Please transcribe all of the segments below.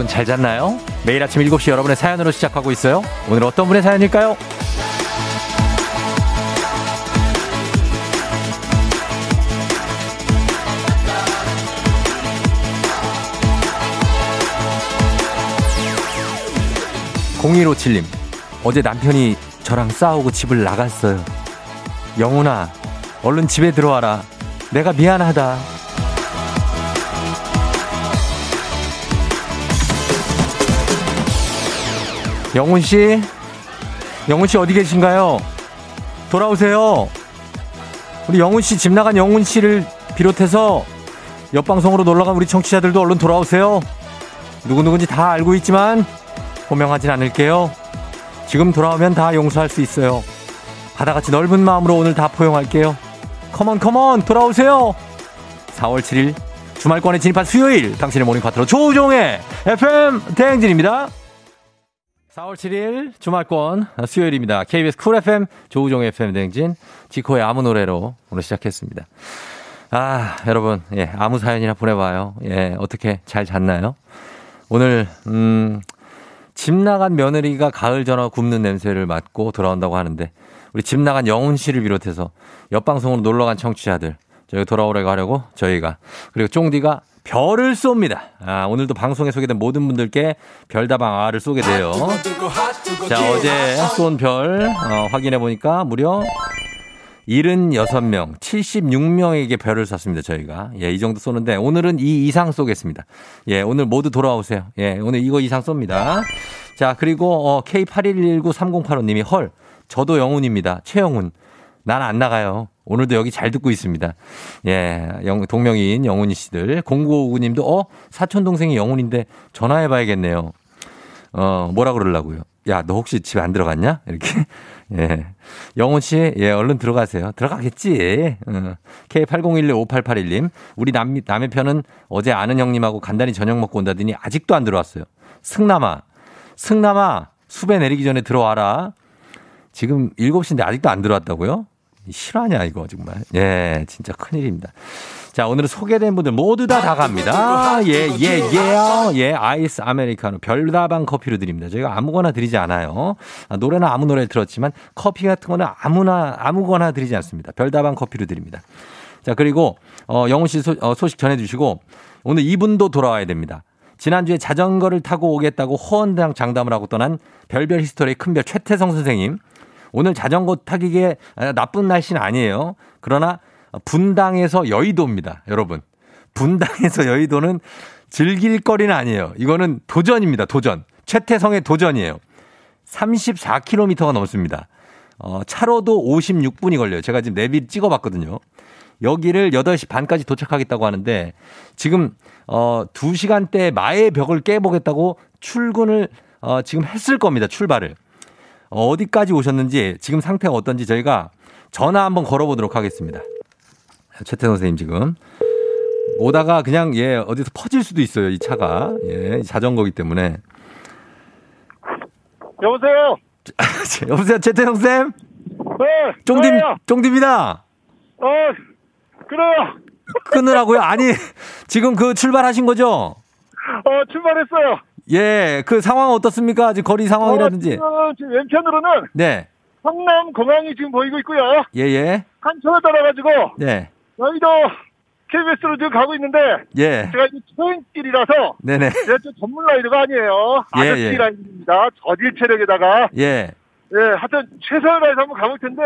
여러분 잘 잤나요? 매일 아침 7시 여러분의 사연으로 시작하고 있어요. 오늘 어떤 분의 사연일까요? 0157님, 어제 남편이 저랑 싸우고 집을 나갔어요. 영훈아, 얼른 집에 들어와라. 내가 미안하다. 영훈 씨, 영훈 씨 어디 계신가요? 돌아오세요. 우리 영훈 씨 집 나간 영훈 씨를 비롯해서 옆 방송으로 놀러 간 우리 청취자들도 얼른 돌아오세요. 누구 누군지 다 알고 있지만 호명하진 않을게요. 지금 돌아오면 다 용서할 수 있어요. 바다같이 넓은 마음으로 오늘 다 포용할게요. come on come on 돌아오세요. 4월 7일 주말권에 진입한 수요일 당신의 morning 파트너 조우종의 FM 대행진입니다. 4월 7일 주말권 수요일입니다. KBS 쿨 FM 조우종의 FM 대행진 지코의 아무 노래로 오늘 시작했습니다. 아 여러분 예 아무 사연이나 보내봐요. 예 어떻게 잘 잤나요? 오늘 음. 집 나간 며느리가 가을 전화 굽는 냄새를 맡고 돌아온다고 하는데 우리 집 나간 영훈 씨를 비롯해서 옆 방송으로 놀러 간 청취자들 저희 돌아오라고 하려고 저희가 그리고 쫑디가 별을 쏩니다. 아, 오늘도 방송에 소개된 모든 분들께 별다방 R을 쏘게 돼요. 자, 어제 쏜 별, 어, 확인해 보니까 무려 76명, 76명에게 별을 쐈습니다, 저희가. 예, 이 정도 쏘는데, 오늘은 이 이상 쏘겠습니다. 예, 오늘 모두 돌아오세요. 예, 오늘 이거 이상 쏩니다. 자, 그리고, 어, K81193085님이 헐, 저도 영훈입니다. 최영훈. 난 안 나가요. 오늘도 여기 잘 듣고 있습니다. 예, 영, 동명이인 영훈이 씨들. 0959님도, 어, 사촌동생이 영훈인데 전화해봐야겠네요. 어, 뭐라 그러려고요? 야, 너 혹시 집 안 들어갔냐? 이렇게. 예. 영훈 씨, 예, 얼른 들어가세요. 들어가겠지. 어. K80165881님, 우리 남, 남의 편은 어제 아는 형님하고 간단히 저녁 먹고 온다더니 아직도 안 들어왔어요. 승남아, 승남아, 수배 내리기 전에 들어와라. 지금 7시인데 아직도 안 들어왔다고요? 실화냐, 이거 정말. 예, 진짜 큰일입니다. 자, 오늘은 소개된 분들 모두 다 다 갑니다. 예, 예, 예, 예, 아이스 아메리카노 별다방 커피로 드립니다. 저희가 아무거나 드리지 않아요. 아, 노래는 아무 노래 들었지만 커피 같은 거는 아무나, 아무거나 드리지 않습니다. 별다방 커피로 드립니다. 자, 그리고, 어, 영훈 씨 소, 어, 소식 전해 주시고 오늘 이분도 돌아와야 됩니다. 지난주에 자전거를 타고 오겠다고 호언당 장담을 하고 떠난 별별 히스토리의 큰별 최태성 선생님. 오늘 자전거 타기에 나쁜 날씨는 아니에요. 그러나 분당에서 여의도입니다. 여러분. 분당에서 여의도는 즐길 거리는 아니에요. 이거는 도전입니다. 도전. 최태성의 도전이에요. 34km가 넘습니다. 어, 차로도 56분이 걸려요. 제가 지금 내비 찍어봤거든요. 여기를 8시 반까지 도착하겠다고 하는데 지금 어 2시간대 마의 벽을 깨보겠다고 출근을 어 지금 했을 겁니다. 출발을. 어, 어디까지 오셨는지 지금 상태가 어떤지 저희가 전화 한번 걸어보도록 하겠습니다. 최태성 선생님 지금 오다가 그냥 예 어디서 퍼질 수도 있어요 이 차가 예 자전거기 때문에 여보세요. 여보세요 최태성 쌤 네. 쫑디. 쫑디입니다 어 그래요. 끊으라고요 아니 지금 그 출발하신 거죠 어 출발했어요. 예 그 상황 어떻습니까 지금 거리 상황이라든지 어, 지금, 왼편으로는 네 성남 공항이 지금 보이고 있고요. 예 예 한천을 따라가지고 네 여의도 KBS로 지금 가고 있는데 예. 제가 이제 초행길이라서 네네 제가 좀 전문 라이더가 아니에요. 예, 아저씨 예. 라이더입니다. 저질 체력에다가 예 예 하여튼 최선을 다해서 한번 가볼 텐데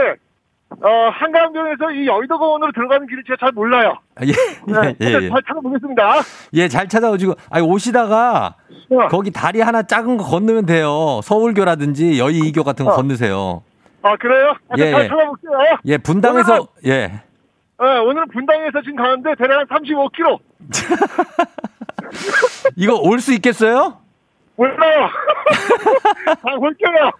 어 한강변에서 이 여의도 공원으로 들어가는 길을 제가 잘 몰라요. 아, 예, 네, 예, 예, 하여튼 잘 찾아보겠습니다. 예, 잘 찾아오시고, 아니, 오시다가, 어. 거기 다리 하나 작은 거 건너면 돼요. 서울교라든지 여의이교 같은 거 어. 건너세요. 아 그래요? 하여튼 예, 잘 예. 찾아볼게요. 예, 분당에서, 오늘은- 예. 네, 오늘 분당에서 지금 가는데 대략 한 35km. 이거 올 수 있겠어요? 몰라요. 다 볼게요.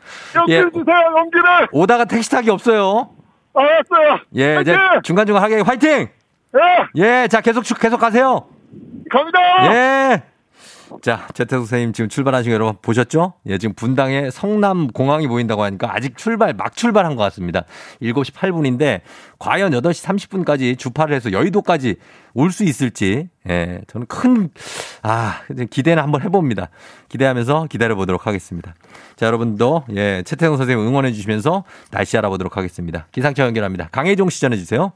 예. 용기를 주세요, 용기를. 오다가 택시 타기 없어요. 알았어요. 예, 이제 화이팅! 중간중간 하게 화이팅! 예, 예, 자, 계속, 쭉- 계속 가세요. 갑니다. 예. 자, 재태수 선생님 지금 출발하신 거 여러분 보셨죠? 예, 지금 분당에 성남 공항이 보인다고 하니까 아직 출발, 막 출발한 것 같습니다. 7시 8분인데, 과연 8시 30분까지 주파를 해서 여의도까지 올 수 있을지, 예, 저는 큰, 아, 기대는 한번 해봅니다. 기대하면서 기다려 보도록 하겠습니다. 자, 여러분도, 예, 채태성 선생님 응원해 주시면서 날씨 알아보도록 하겠습니다. 기상청 연결합니다. 강혜종 시 전해주세요.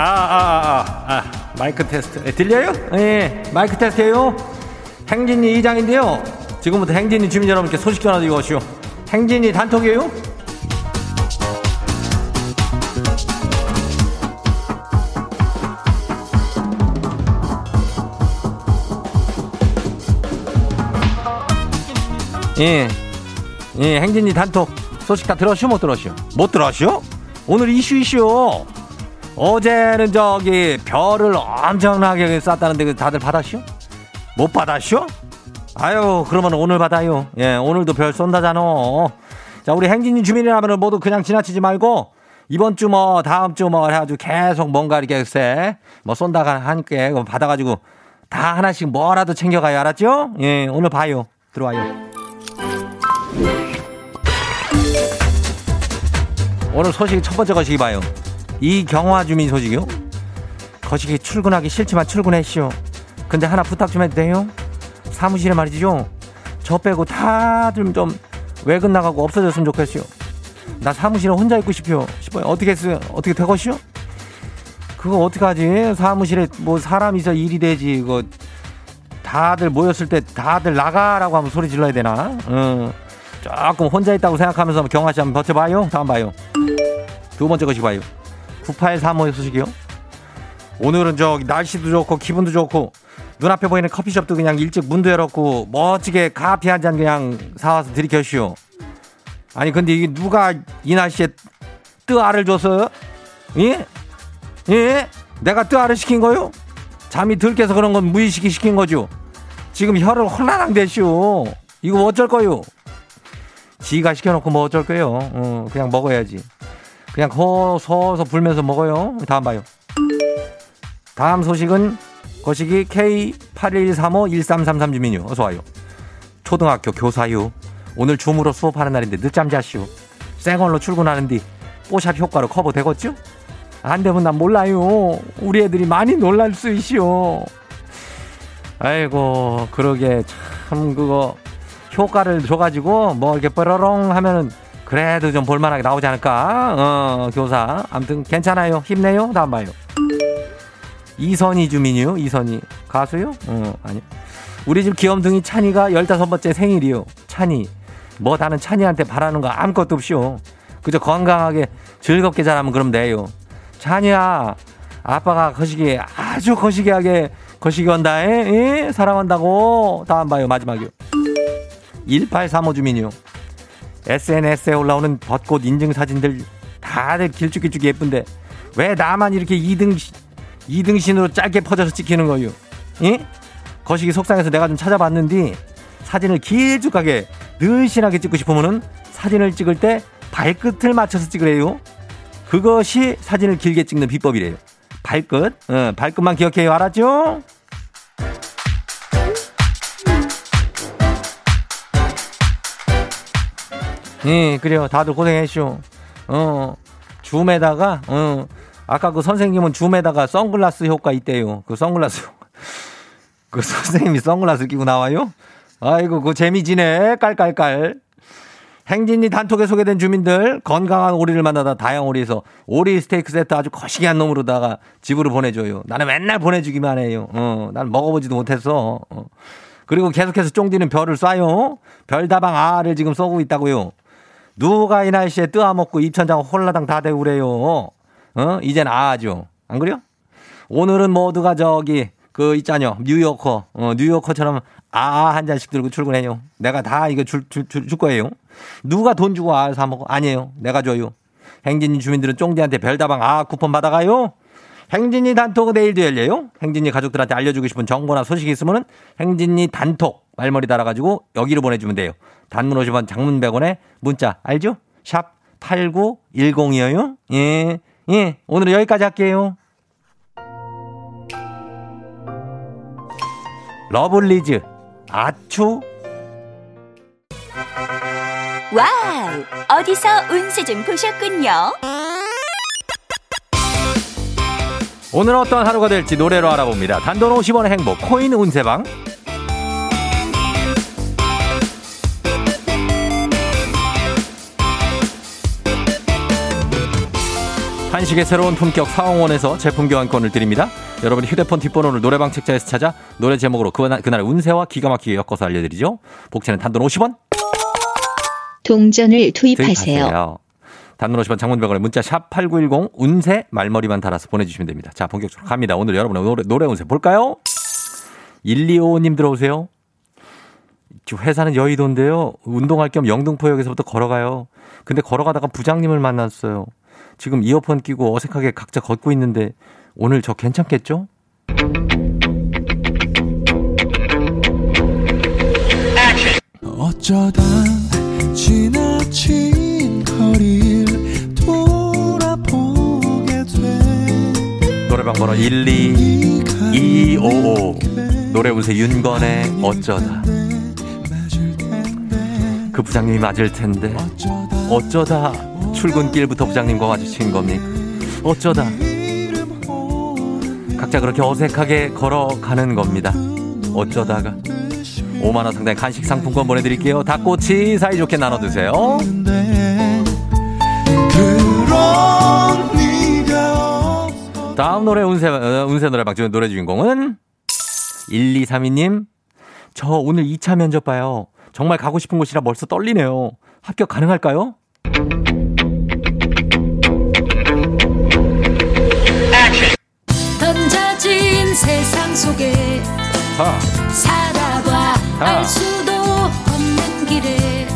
아, 아, 아, 아, 아. 마이크 테스트. 예, 들려요? 예, 마이크 테스트예요 행진이 이장인데요. 지금부터 행진이 주민 여러분께 소식 전하드리고 오시오. 행진이 단톡이에요? 예, 예, 행진이 단톡 소식 다 들었슈? 못 들었슈? 못 들었슈? 오늘 이슈 이슈. 어제는 저기 별을 엄청나게 쐈다는데 다들 받았슈? 못 받았슈? 아유 그러면 오늘 받아요. 예 오늘도 별 쏜다잖아. 자 우리 행진이 주민이라면 모두 그냥 지나치지 말고 이번 주 뭐 다음 주 뭐 해가지고 계속 뭔가 이렇게 글쎄 뭐 쏜다가 하니까 받아가지고 다 하나씩 뭐라도 챙겨가요 알았죠? 예 오늘 봐요 들어와요. 오늘 소식 첫 번째 거시기 봐요. 이경화 주민 소식이요? 거시기 출근하기 싫지만 출근했시오. 근데 하나 부탁 좀 해도 돼요? 사무실에 말이죠. 저 빼고 다들 좀 외근 나가고 없어졌으면 좋겠어요. 나 사무실에 혼자 있고 싶어요. 싶어요. 어떻게 했어요? 어떻게 되겠시오? 그거 어떡하지? 사무실에 뭐 사람 있어 일이 되지. 이거 다들 모였을 때 다들 나가라고 하면 소리 질러야 되나? 어. 조금 혼자 있다고 생각하면서 경화 씨 한번 버텨봐요. 다음 봐요. 두 번째 것이 봐요. 9835의 소식이요. 오늘은 저기 날씨도 좋고 기분도 좋고 눈앞에 보이는 커피숍도 그냥 일찍 문도 열었고 멋지게 카피 한 잔 그냥 사와서 들이켜시오. 아니 근데 이게 누가 이 날씨에 뜨아를 줬어요? 예? 예? 내가 뜨아를 시킨 거요? 잠이 들 깨서 그런 건 무의식이 시킨 거죠. 지금 혀를 홀라당 대시오. 이거 어쩔 거요? 지가 시켜놓고 뭐 어쩔 거요? 어, 그냥 먹어야지. 그냥 거 서서 불면서 먹어요. 다음 봐요. 다음 소식은 거시기 K81351333 주민요. 어서 와요. 초등학교 교사요. 오늘 줌으로 수업하는 날인데 늦잠 자시오. 생얼로 출근하는 뒤 뽀샵 효과로 커버 되겠죠? 안 되면 난 몰라요. 우리 애들이 많이 놀랄 수 있시오. 아이고 그러게 참 그거 효과를 줘가지고 뭐 이렇게 뻐러렁 하면은 그래도 좀 볼만하게 나오지 않을까? 어, 교사. 아무튼 괜찮아요. 힘내요. 다음 봐요. 이선희 주민이요. 이선희. 가수요? 어, 아니요. 우리 집 귀염둥이 찬이가 15번째 생일이요. 찬이. 뭐 다른 찬이한테 바라는 거 아무것도 없이요. 그저 건강하게 즐겁게 자라면 그럼 돼요. 찬이야. 아빠가 거시기 아주 거시기하게 거시기 한다. 에? 에? 사랑한다고. 다음 봐요. 마지막이요. 1835 주민이요. SNS에 올라오는 벚꽃 인증 사진들 다들 길쭉길쭉 예쁜데 왜 나만 이렇게 2등 2등신으로 짧게 퍼져서 찍히는 거요? 예? 거시기 속상해서 내가 좀 찾아봤는데 사진을 길쭉하게 늘씬하게 찍고 싶으면은 사진을 찍을 때 발끝을 맞춰서 찍으래요. 그것이 사진을 길게 찍는 비법이래요. 발끝, 어, 발끝만 기억해요. 알았죠? 예, 그래요. 다들 고생했쇼. 어, 줌에다가, 어, 아까 그 선생님은 줌에다가 선글라스 효과 있대요. 그 선글라스. 그 선생님이 선글라스 끼고 나와요? 아이고, 그 재미지네. 깔깔깔. 행진이 단톡에 소개된 주민들 건강한 오리를 만나다 다양 오리에서 오리 스테이크 세트 아주 거시기한 놈으로다가 집으로 보내줘요. 나는 맨날 보내주기만 해요. 어, 난 먹어보지도 못했어. 어. 그리고 계속해서 쫑디는 별을 쏴요. 별다방 아를 지금 쏘고 있다고요. 누가 이 날씨에 뜨아먹고 입천장 홀라당 다 그래요. 어? 이젠 아죠. 안 그래요? 오늘은 모두가 저기 그 있잖요. 뉴요커. 어, 뉴요커처럼 아 한 잔씩 들고 출근해요. 내가 다 이거 줄, 줄, 줄, 줄 거예요. 누가 돈 주고 아 사 먹어? 아니에요. 내가 줘요. 행진이 주민들은 쫑디한테 별다방 아 쿠폰 받아가요. 행진이 단톡 내일도 열려요. 행진이 가족들한테 알려주고 싶은 정보나 소식이 있으면은 행진이 단톡 말머리 달아가지고 여기로 보내주면 돼요. 단문 50원 장문 100원에 문자 알죠? sharp 8910이에요. 예, 예. 오늘은 여기까지 할게요. 러블리즈, 아추. 와우! 어디서 운세 좀 보셨군요. 오늘 어떤 하루가 될지 노래로 알아봅니다. 단돈 50원의 행복, 코인 운세방. 한식의 새로운 품격 사홍원에서 제품 교환권을 드립니다. 여러분 휴대폰 뒷번호를 노래방 책자에서 찾아 노래 제목으로 그날, 그날의 운세와 기가 막히게 엮어서 알려드리죠. 복채는 단돈 50원 동전을 투입하세요. 투입하세요. 단문 50원 장문병원에 문자 샵 8910 운세 말머리만 달아서 보내주시면 됩니다. 자 본격적으로 갑니다. 오늘 여러분의 노래, 노래 운세 볼까요? 1255님 들어오세요. 회사는 여의도인데요. 운동할 겸 영등포역에서부터 걸어가요. 근데 걸어가다가 부장님을 만났어요. 지금 이어폰 끼고 어색하게 각자 걷고 있는데 오늘 저 괜찮겠죠? 어쩌다 지나친 거리를 돌아보게 돼. 노래방 번호 12255 노래 운세 윤건의 어쩌다. 그 부장님이 맞을 텐데 어쩌다 출근길부터 부장님과 마주친 겁니까? 어쩌다 각자 그렇게 어색하게 걸어가는 겁니다. 어쩌다가 5만 원 상당의 간식 상품권 보내드릴게요. 닭꼬치 사이좋게 나눠 드세요. 다음 노래 운세, 어, 운세 노래방 중 노래 주인공은 1232님. 저 오늘 2차 면접 봐요. 정말 가고 싶은 곳이라 벌써 떨리네요. 합격 가능할까요? 던져진 세상 속에 하. 살아봐 아. 알 수도 없는 길에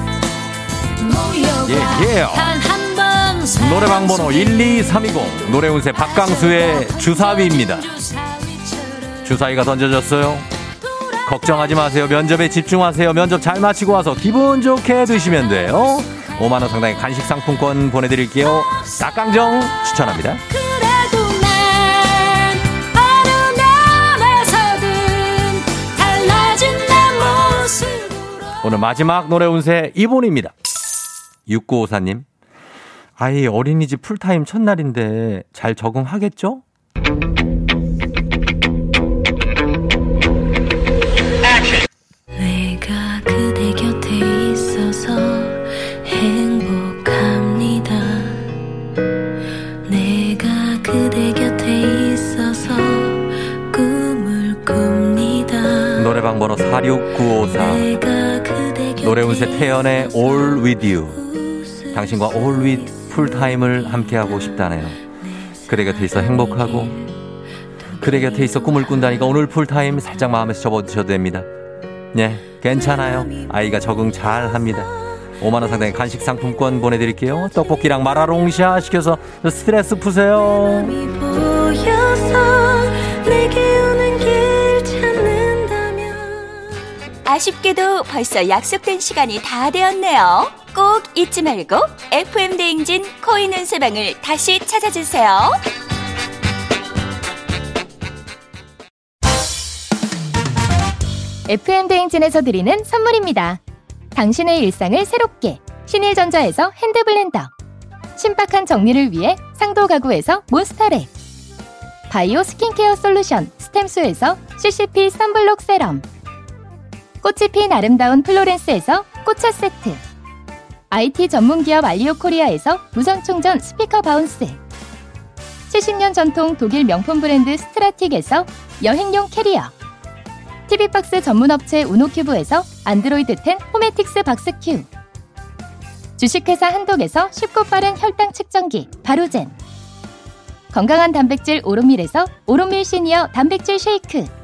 모여봐 예, 예. 단한번 노래방 번호 12320 노래 운세 박강수의 주사위입니다. 주사위가 던져졌어요. 걱정하지 마세요. 면접에 집중하세요. 면접 잘 마치고 와서 기분 좋게 드시면 돼요. 5만원 상당의 간식 상품권 보내드릴게요. 닭강정 추천합니다. 오늘 마지막 노래 운세 이분입니다. 6954님. 아이 어린이집 풀타임 첫날인데 잘 적응하겠죠? 운세 태연의 All With You 당신과 All With 풀타임을 함께하고 싶다네요. 그대 곁에 있어 행복하고 그대 곁에 있어 꿈을 꾼다니까 오늘 풀타임 살짝 마음에서 접어두셔도 됩니다. 네, 괜찮아요. 아이가 적응 잘 합니다. 5만원 상당의 간식 상품권 보내드릴게요. 떡볶이랑 마라롱샤 시켜서 스트레스 푸세요. 아쉽게도 벌써 약속된 시간이 다 되었네요. 꼭 잊지 말고 FM 대행진 코인 운세방을 다시 찾아주세요. FM 대행진에서 드리는 선물입니다. 당신의 일상을 새롭게 신일전자에서 핸드블렌더 신박한 정리를 위해 상도 가구에서 몬스터랩 바이오 스킨케어 솔루션 스템수에서 CCP 선블록 세럼 꽃이 핀 아름다운 플로렌스에서 꽃차 세트. IT 전문기업 알리오 코리아에서 무선충전 스피커 바운스. 70년 전통 독일 명품 브랜드 스트라틱에서 여행용 캐리어. TV박스 전문업체 우노큐브에서 안드로이드 10 호메틱스 박스큐. 주식회사 한독에서 쉽고 빠른 혈당 측정기 바로젠. 건강한 단백질 오롯밀에서 오롯밀 시니어 단백질 쉐이크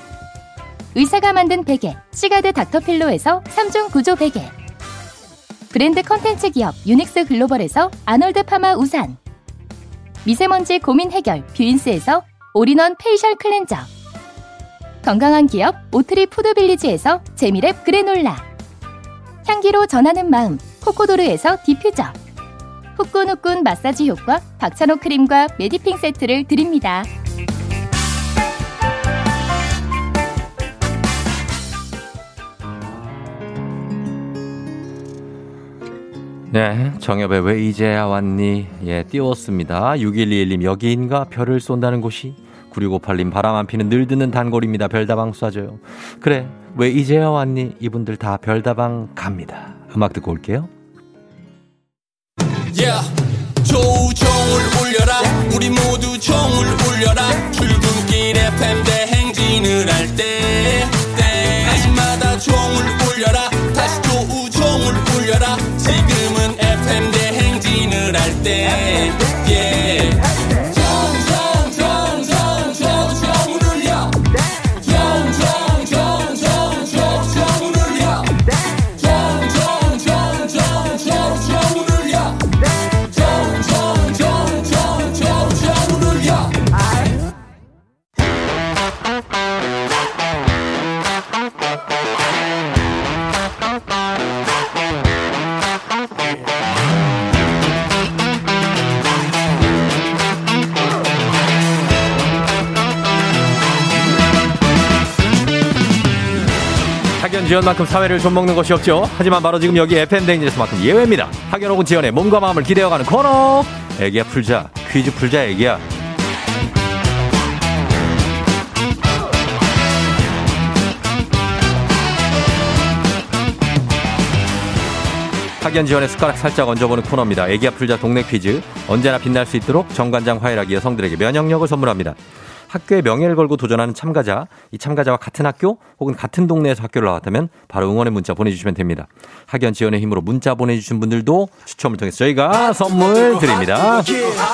의사가 만든 베개 시가드 닥터필로에서 3중 구조 베개. 브랜드 컨텐츠 기업 유닉스 글로벌에서 아놀드 파마 우산. 미세먼지 고민 해결 뷰인스에서 all-in-one facial cleanser. 건강한 기업 오트리 푸드빌리지에서 재미랩 그래놀라. 향기로 전하는 마음 코코도르에서 디퓨저. 후끈후끈 마사지 효과 박찬호 크림과 메디핑 세트를 드립니다. 네, 정엽의 왜 이제야 왔니? 예, 띄웠습니다. 6121님, 여기인가? 별을 쏜다는 곳이? 9658님, 바람 안 피는 늘 듣는 단골입니다. 별다방 쏴줘요. 그래, 왜 이제야 왔니? 이분들 다 별다방 갑니다. 음악 듣고 올게요. Yeah. 조우종을 울려라 우리 모두 종을 울려라 출근길 FM 대 대행진을 할때 학연 지연만큼 사회를 좀 먹는 것이 없죠. 하지만 바로 지금 여기 FM 댕진에서만큼 예외입니다. 학연 혹은 지연의 몸과 마음을 기대어가는 코너. 애기야 풀자. 퀴즈 풀자 애기야. 학연 지원의 숟가락 살짝 얹어보는 코너입니다. 애기야 풀자 동네 퀴즈. 언제나 빛날 수 있도록 정관장 화이락이 여 성들에게 면역력을 선물합니다. 학교의 명예를 걸고 도전하는 참가자, 이 참가자와 같은 학교 혹은 같은 동네에서 학교를 나왔다면 바로 응원의 문자 보내주시면 됩니다. 학연 지원의 힘으로 문자 보내주신 분들도 추첨을 통해서 저희가 선물 드립니다.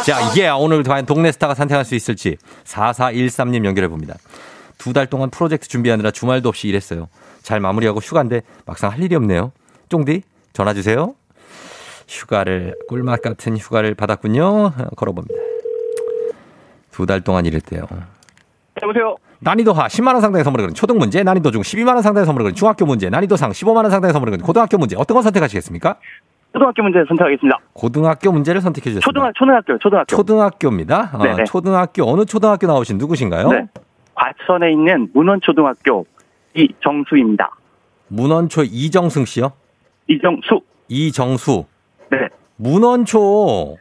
자, 이게 오늘 과연 동네 스타가 선택할 수 있을지 4413님 연결해 봅니다. 두 달 동안 프로젝트 준비하느라 주말도 없이 일했어요. 잘 마무리하고 휴가인데 막상 할 일이 없네요. 쫑디 전화 주세요. 휴가를 꿀맛 같은 휴가를 받았군요. 걸어봅니다. 두 달 동안 일했대요. 여보세요. 난이도 하 10만 원 상당의 선물을 거는 초등 문제, 난이도 중 12만 원 상당의 선물을 거는 중학교 문제, 난이도 상 15만 원 상당의 선물을 거는 고등학교 문제. 어떤 거 선택하시겠습니까? 초등학교 문제 선택하겠습니다. 고등학교 문제를 선택해 주셨습니다. 초등학 초등학교 초등학교. 초등학교입니다. 아. 초등학교 어느 초등학교 나오신 누구신가요? 네. 과천에 있는 문원초등학교 이정수입니다. 문원초 이정승 씨요? 이정수. 이정수. 네. 문원초.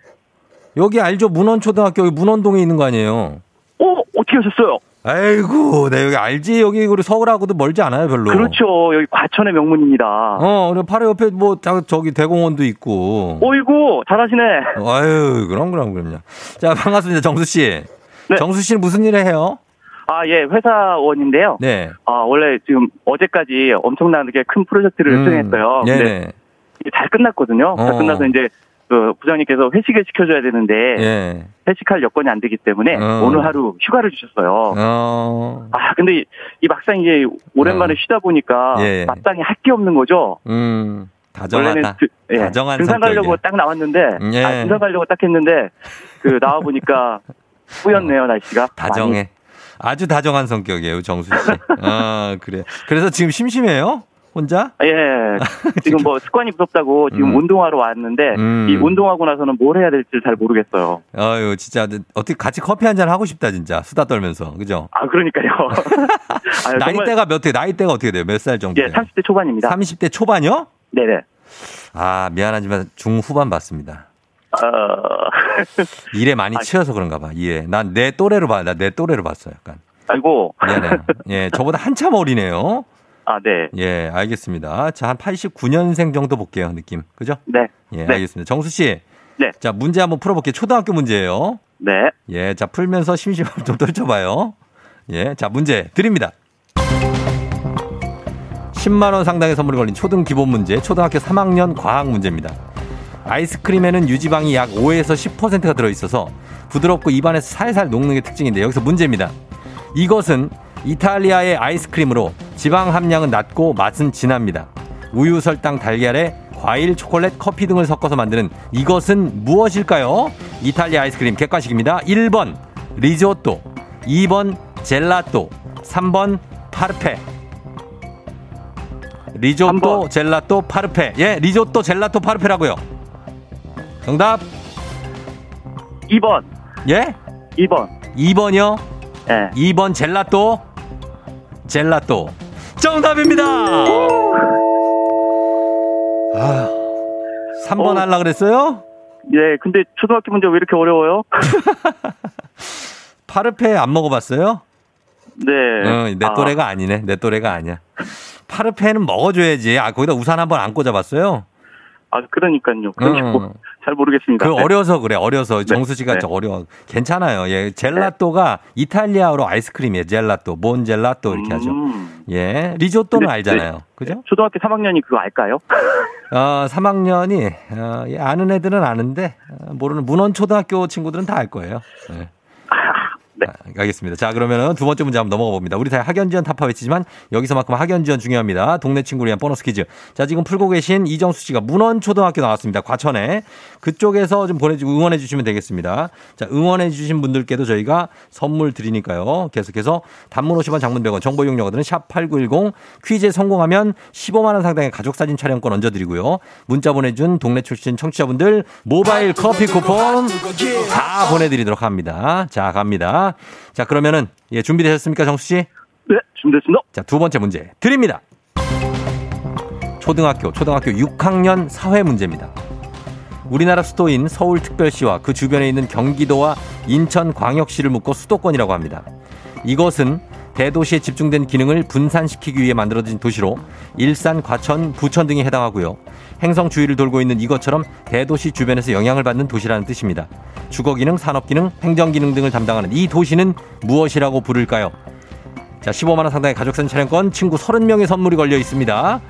여기 알죠? 문원초등학교 여기 문원동에 있는 거 아니에요? 오 어떻게 하셨어요? 아이고, 내 여기 알지? 여기 우리 서울하고도 멀지 않아요, 별로. 그렇죠. 여기 과천의 명문입니다. 어, 바로 옆에 뭐 자- 저기 대공원도 있고. 오이고 잘하시네. 아유, 그럼 그럼 그럼요. 자, 반갑습니다. 정수 씨. 네. 정수 씨는 무슨 일을 해요? 아 예 회사원인데요. 네. 아 원래 지금 어제까지 엄청나게 큰 프로젝트를 음, 수행했어요. 이게 잘 끝났거든요. 잘 어. 끝나서 이제 그 부장님께서 회식을 시켜줘야 되는데 예. 회식할 여건이 안 되기 때문에 어. 오늘 하루 휴가를 주셨어요. 어. 아 근데 이, 이 막상 이게 오랜만에 어. 쉬다 보니까 예. 마땅히 할 게 없는 거죠. 음. 원래는 다정하다. 드- 예, 다정한 등산 가려고 성격이야. 딱 나왔는데 예. 아, 등산 가려고 딱 했는데 그 나와 보니까 뿌였네요 날씨가. 다정해. 아주 다정한 성격이에요, 정수 씨. 아, 그래. 그래서 지금 심심해요? 혼자? 예. 지금 뭐 습관이 무섭다고 지금 음. 운동하러 왔는데 음. 이 운동하고 나서는 뭘 해야 될지 잘 모르겠어요. 아유, 진짜 어떻게 같이 커피 한 잔 하고 싶다, 진짜. 수다 떨면서. 그죠? 아 그러니까요. 아유, 나이대가 몇 해? 나이대가 어떻게 돼요? 몇 살 정도? 예, 30대 초반입니다. 30대 초반이요? 네네. 아, 미안하지만 중후반 봤습니다. 어, 일에 많이 아, 치여서 그런가 봐. 예. 난 내 또래로 봐. 나 내 또래로 봤어, 약간. 아이고. 미안해요. 예, 저보다 한참 어리네요. 아, 네. 예, 알겠습니다. 자, 한 89년생 정도 볼게요, 느낌. 그죠? 네. 예, 네. 알겠습니다. 정수 씨. 네. 자, 문제 한번 풀어볼게요. 초등학교 문제예요. 네. 예, 자, 풀면서 심심함 좀 떨쳐봐요. 예, 자, 문제 드립니다. 10만원 상당의 선물이 걸린 초등 기본 문제, 초등학교 3학년 과학 문제입니다. 아이스크림에는 유지방이 약 5에서 10%가 들어있어서 부드럽고 입안에서 살살 녹는 게 특징인데 여기서 문제입니다. 이것은 이탈리아의 아이스크림으로 지방 함량은 낮고 맛은 진합니다. 우유, 설탕, 달걀에 과일, 초콜릿, 커피 등을 섞어서 만드는 이것은 무엇일까요? 이탈리아 아이스크림 객관식입니다. 1번 리조또, 2번 젤라또, 3번 파르페. 리조또, 삼번. 젤라또, 파르페. 예, 리조또, 젤라또, 파르페라고요. 정답. 2번. 예? 2번. 2번이요. 예. 2번 젤라또. 젤라또. 정답입니다. 아, 3번 어. 하려 그랬어요? 예, 근데 초등학교 문제 왜 이렇게 어려워요? 파르페 안 먹어봤어요? 네. 어, 내 아, 또래가 아 니네. 내 또래가 아니야. 파르페는 먹어줘야지. 아, 거기다 우산 한번 안 꽂아봤어요? 아, 그러니까요. 응. 거잘 모르겠습니다. 그 네. 어려서 그래. 어려서 정수 씨가 네. 좀 어려워. 괜찮아요. 예, 젤라또가 이탈리아어로 아이스크림이에요. 젤라또, 몬 젤라또 이렇게 하죠. 음. 예, 리조또는 알잖아요. 그죠? 초등학교 3학년이 그거 알까요? 어, 3학년이 어, 예, 아는 애들은 아는데 어, 모르는 문헌 초등학교 친구들은 다 알 거예요. 네. 네. 아, 알겠습니다. 자, 그러면 두 번째 문제 한번 넘어가 봅니다. 우리 사회 학연지원 타파 외치지만 여기서만큼 학연지원 중요합니다. 동네 친구를 위한 보너스 퀴즈. 자, 지금 풀고 계신 이정수 씨가 문헌초등학교 나왔습니다. 과천에. 그쪽에서 좀 보내주, 응원해 주시면 되겠습니다. 자, 응원해 주신 분들께도 저희가 선물 드리니까요. 계속해서 단문 50원 장문 100원 정보 이용료들은 샵8910 퀴즈에 성공하면 15만원 상당의 가족사진 촬영권 얹어드리고요. 문자 보내준 동네 출신 청취자분들 모바일 커피 쿠폰 다 보내드리도록 합니다. 자, 갑니다. 자, 그러면은, 예, 준비되셨습니까, 정수 씨? 네, 준비됐습니다. 자, 두 번째 문제 드립니다. 초등학교, 초등학교 6학년 사회 문제입니다. 우리나라 수도인 서울특별시와 그 주변에 있는 경기도와 인천광역시를 묶어 수도권이라고 합니다. 이것은 대도시에 집중된 기능을 분산시키기 위해 만들어진 도시로 일산, 과천, 부천 등에 해당하고요. 행성 주위를 돌고 있는 이것처럼 대도시 주변에서 영향을 받는 도시라는 뜻입니다. 주거 기능, 산업 기능, 행정 기능 등을 담당하는 이 도시는 무엇이라고 부를까요? 자, 15만 원 상당의 가족사진 촬영권 친구 30명의 선물이 걸려 있습니다.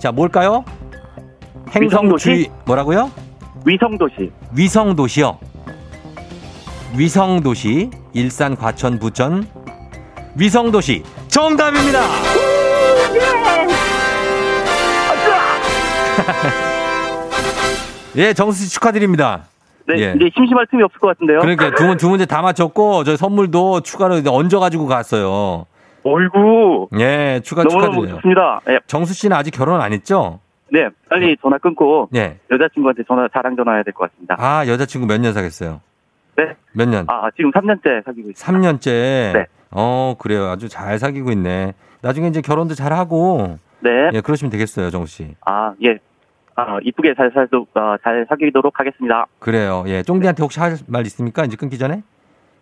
자, 뭘까요? 행성 위성도시? 주위 뭐라고요? 위성도시. 위성 도시요. 위성 도시 일산 과천 부천 위성 도시 정답입니다. 예, 정수 씨 축하드립니다. 네, 예. 이제 심심할 틈이 없을 것 같은데요. 그러니까 두, 문- 두 문제 다 맞췄고 저희 선물도 추가로 얹어가지고 갔어요. 어이구. 예, 추가 축하드려요. 좋습니다. 예. 정수 씨는 아직 결혼 안 했죠? 네, 빨리 전화 끊고 예. 여자친구한테 전화 자랑 전화해야 될 것 같습니다. 아, 여자친구 몇 년 사귀었어요? 네. 몇 년? 아, 지금 3년째 사귀고 있습니다. 3년째. 네. 어, 그래요. 아주 잘 사귀고 있네. 나중에 이제 결혼도 잘 하고. 네. 예, 그러시면 되겠어요, 정수 씨. 아, 예. 아, 이쁘게 잘 살도 어, 잘 사귀도록 하겠습니다. 그래요. 예, 쫑디한테 혹시 할 말 있습니까? 이제 끊기 전에?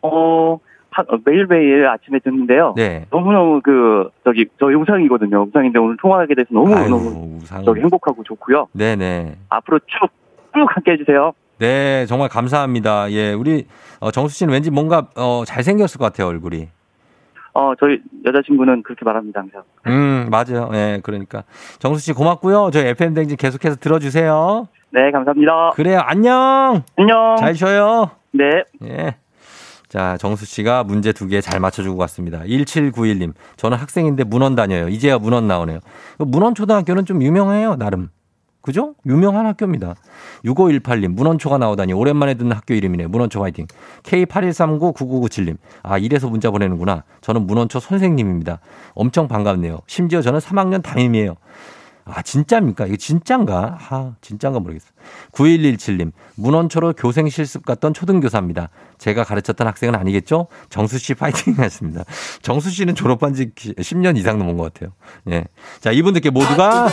어, 하- 어, 매일매일 아침에 듣는데요. 네. 너무너무 그 저기 저희 우상이거든요. 우상인데 오늘 통화하게 돼서 너무 너무 아유, 우상. 저기 행복하고 좋고요. 네네. 앞으로 쭉 쭉 함께 해주세요. 네, 정말 감사합니다. 예, 우리 어, 정수 씨는 왠지 뭔가 어, 잘생겼을 것 같아요, 얼굴이. 어, 저희 여자친구는 그렇게 말합니다, 항상. 음, 맞아요. 예, 그러니까. 정수 씨 고맙고요. 저희 FM 댕진 계속해서 들어주세요. 네, 감사합니다. 그래요. 안녕. 안녕. 잘 쉬어요. 네. 예. 자, 정수 씨가 문제 두 개 잘 맞춰주고 갔습니다. 1791님. 저는 학생인데 문헌 다녀요. 이제야 문헌 나오네요. 문헌 초등학교는 좀 유명해요, 나름. 그죠? 유명한 학교입니다. 6518님, 문헌초가 나오다니 오랜만에 듣는 학교 이름이네요. 문헌초 화이팅. K8139-9997님. 아, 이래서 문자 보내는구나. 저는 문헌초 선생님입니다. 엄청 반갑네요. 심지어 저는 3학년 담임이에요. 아, 진짜입니까? 이게 진짠가? 아, 진짠가 모르겠어. 9117님, 문원초로 교생 실습 갔던 초등교사입니다. 제가 가르쳤던 학생은 아니겠죠? 정수 씨 파이팅 하십니다. 정수 씨는 졸업한 지 10년 이상 넘은 것 같아요. 예. 자, 이분들께 모두가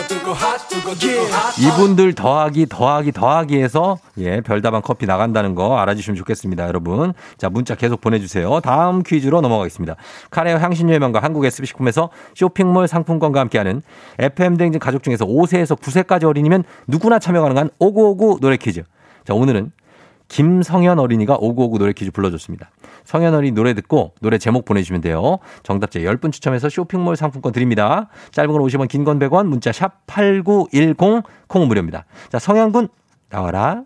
이분들 더하기 더하기 더하기 해서 예, 별다방 커피 나간다는 거 알아주시면 좋겠습니다, 여러분. 자, 문자 계속 보내주세요. 다음 퀴즈로 넘어가겠습니다. 카레어 향신료의 명가 한국 SB식품에서 쇼핑몰 상품권과 함께하는 FM 댕진 가족 중에서 5세에서 9세까지 어린이면 누구나 참여 가능한 오구 오구 노래 퀴즈. 자, 오늘은 김성현 어린이가 오구오구 노래 퀴즈 불러줬습니다. 성현 어린이 노래 듣고 노래 제목 보내주시면 돼요. 정답자 10분 추첨해서 쇼핑몰 상품권 드립니다. 짧은 건 50원, 긴 건 100원, 문자 샵 8910, 콩은 무료입니다. 자, 성현 군 나와라.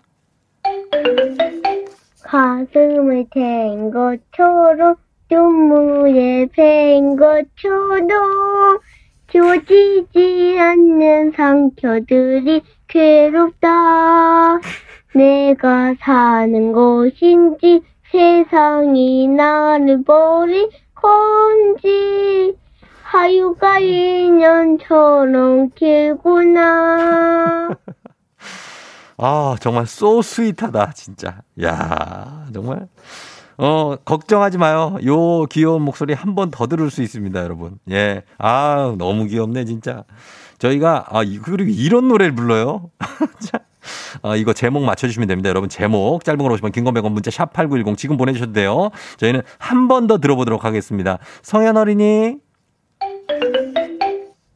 가슴을 댄 것처럼 눈물에 밴 것처럼 지워지지 않는 상처들이 괴롭다 내가 사는 것인지 세상이 나를 버린 건지 하유가 인연처럼 길구나 아, 정말 소 스윗하다, 진짜. 야 정말. 어, 걱정하지 마요. 요 귀여운 목소리 한 번 더 들을 수 있습니다, 여러분. 예. 아, 너무 귀엽네, 진짜. 저희가, 아, 이- 그리고 이런 노래를 불러요? 자, 어, 이거 제목 맞춰주시면 됩니다. 여러분, 제목. 짧은 걸 오시면 긴건 100원 문자 샵8910 지금 보내주셔도 돼요. 저희는 한 번 더 들어보도록 하겠습니다. 성현 어린이.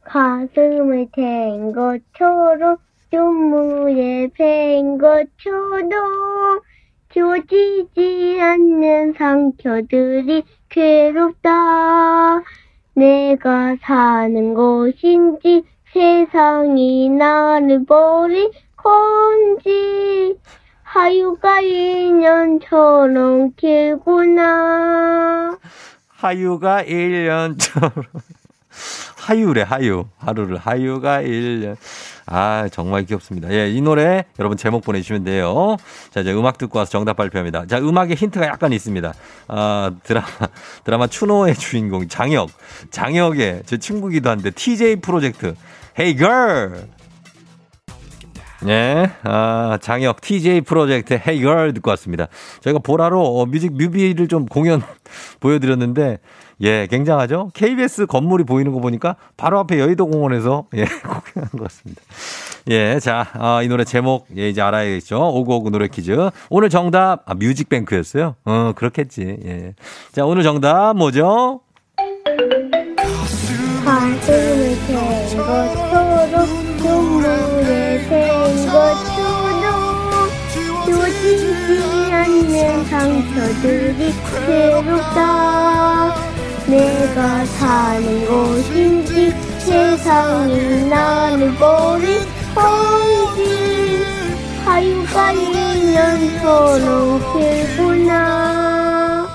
가슴을 댄 것처럼 눈물에 밴 것처럼 지워지지 않는 상처들이 괴롭다. 내가 사는 것인지 세상이 나를 버린 건지. 하유가 인연처럼 길구나. 하유가 1년처럼. 하유래, 하유. 하루를 하유가 1년. 아, 정말 귀엽습니다. 예, 이 노래 여러분 제목 보내주시면 돼요. 자, 이제 음악 듣고 와서 정답 발표합니다. 자, 음악에 힌트가 약간 있습니다. 아, 드라마, 드라마 추노의 주인공 장혁. 장혁의 제 친구기도 한데 TJ 프로젝트. Hey girl! 예, 아, 장혁 TJ 프로젝트 Hey Girl 듣고 왔습니다. 저희가 보라로 어, 뮤직 뮤비를 좀 공연 보여드렸는데, 예, 굉장하죠? KBS 건물이 보이는 거 보니까 바로 앞에 여의도 공원에서 예, 공연한 것 같습니다. 예, 자, 아, 이 노래 제목, 예, 이제 알아야겠죠? 오구오구 노래 퀴즈. 오늘 정답, 아, 뮤직뱅크였어요? 어, 그렇겠지. 예. 자, 오늘 정답 뭐죠? 가슴을 댄 것처럼 눈물에 댄 것처럼 지워지지 않는 상처들이 괴롭다 내가 사는 곳인지 세상이 나를 버린 건지 하유가 인연처럼 길구나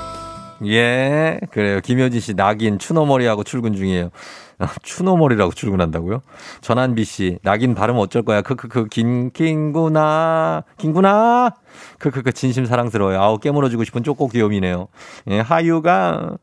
예, 그래요. 김효진 씨, 낙인, 추노머리하고 출근 중이에요. 아, 추노머리라고 출근한다고요? 전한비 씨, 낙인 발음 어쩔 거야. 크크크, 긴, 긴구나, 긴구나. 크크크, 진심 사랑스러워요. 아우, 깨물어주고 싶은 쪼꼬 귀요미네요. 예, 하유가,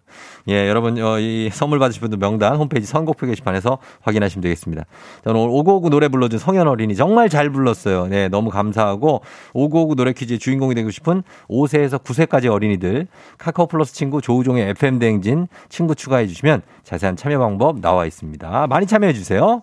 예, 여러분, 어, 이 선물 받으실 분들 명단 홈페이지 선곡표 게시판에서 확인하시면 되겠습니다. 저는 오늘 오구오구 노래 불러준 성현 어린이 정말 잘 불렀어요. 네, 너무 감사하고 오구오구 노래 퀴즈의 주인공이 되고 싶은 5세에서 9세까지 어린이들 카카오 플러스 친구 조우종의 FM 대행진 친구 추가해 주시면 자세한 참여 방법 나와 있습니다. 많이 참여해 주세요.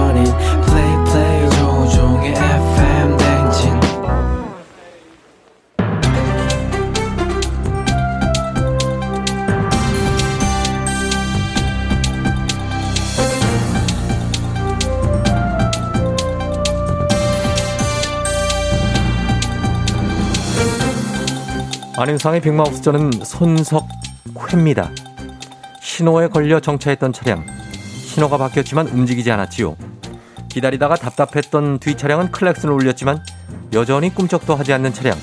안윤상의 빅마우스 저는 손석회입니다. 신호에 걸려 정차했던 차량. 신호가 바뀌었지만 움직이지 않았지요. 기다리다가 답답했던 뒤 차량은 클렉슨을 울렸지만 여전히 꿈쩍도 하지 않는 차량.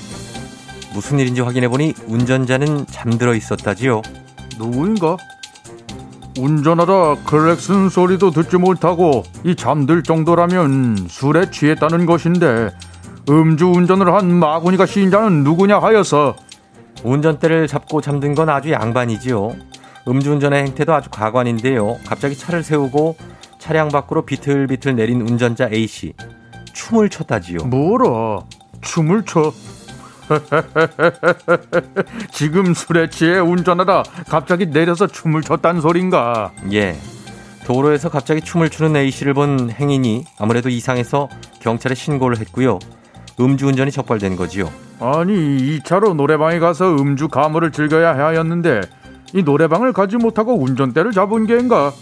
무슨 일인지 확인해보니 운전자는 잠들어 있었다지요. 누구인가? 운전하다 클렉슨 소리도 듣지 못하고 이 잠들 정도라면 술에 취했다는 것인데 음주 운전을 한 마구니가 시인자는 누구냐 하여서 운전대를 잡고 잠든 건 아주 양반이지요. 음주운전의 행태도 아주 가관인데요. 갑자기 차를 세우고 차량 밖으로 비틀비틀 내린 운전자 A씨. 춤을 췄다지요. 뭐라 춤을 춰 지금 술에 취해 운전하다 갑자기 내려서 춤을 췄단 소린가 예. 도로에서 갑자기 춤을 추는 A씨를 본 행인이 아무래도 이상해서 경찰에 신고를 했고요. 음주운전이 적발된 거지요. 아니 2차로 노래방에 가서 음주 가물을 즐겨야 하였는데 이 노래방을 가지 못하고 운전대를 잡은 게인가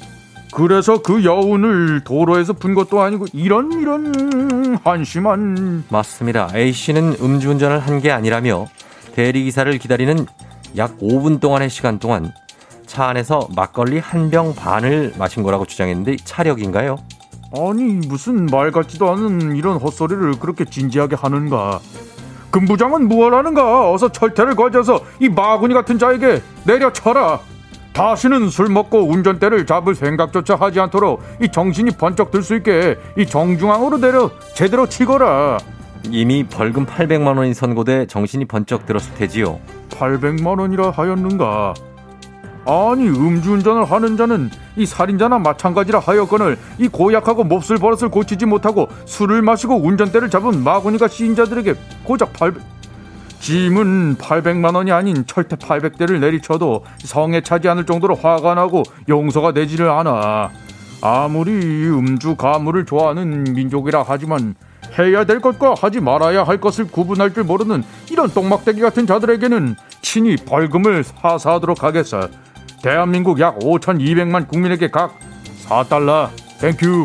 그래서 그 여운을 도로에서 푼 것도 아니고 이런 이런 한심한 맞습니다. A씨는 음주운전을 한 게 아니라며 대리기사를 기다리는 약 5분 동안의 시간 동안 차 안에서 막걸리 한 병 반을 마신 거라고 주장했는데 차력인가요? 아니 무슨 말 같지도 않은 이런 헛소리를 그렇게 진지하게 하는가? 금부장은 무엇하는가? 어서 철퇴를 거져서 이 마구니 같은 자에게 내려쳐라. 다시는 술 먹고 운전대를 잡을 생각조차 하지 않도록 이 정신이 번쩍 들 수 있게 이 정중앙으로 내려 제대로 치거라. 이미 벌금 800만 원이 선고돼 정신이 번쩍 들었을 테지요. 800만 원이라 하였는가 아니 음주운전을 하는 자는 이 살인자나 마찬가지라 하였거늘 이 고약하고 몹쓸 버릇을 고치지 못하고 술을 마시고 운전대를 잡은 마구니가 시인자들에게 고작 800 짐은 800만 원이 아닌 철퇴 800대를 내리쳐도 성에 차지 않을 정도로 화가 나고 용서가 되지를 않아 아무리 음주 가물을 좋아하는 민족이라 하지만 해야 될 것과 하지 말아야 할 것을 구분할 줄 모르는 이런 똥막대기 같은 자들에게는 친히 벌금을 하사하도록 하겠어. 대한민국 약 5,200만 국민에게 각 4달러. Thank you.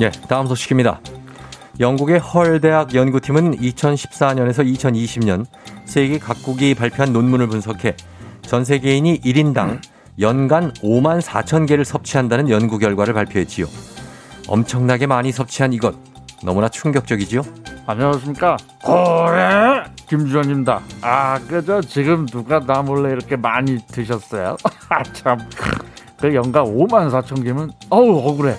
예, 다음 소식입니다. 영국의 헐 대학 연구팀은 2014년에서 2020년 세계 각국이 발표한 논문을 분석해 전 세계인이 1인당 연간 5만 4천 개를 섭취한다는 연구 결과를 발표했지요. 엄청나게 많이 섭취한 이것 너무나 충격적이지요. 안녕하십니까. 고래 김주현입니다. 아, 그저 지금 누가 나 몰래 이렇게 많이 드셨어요? 아, 참. 그 연간 5만 4천 개면 어우 억울해.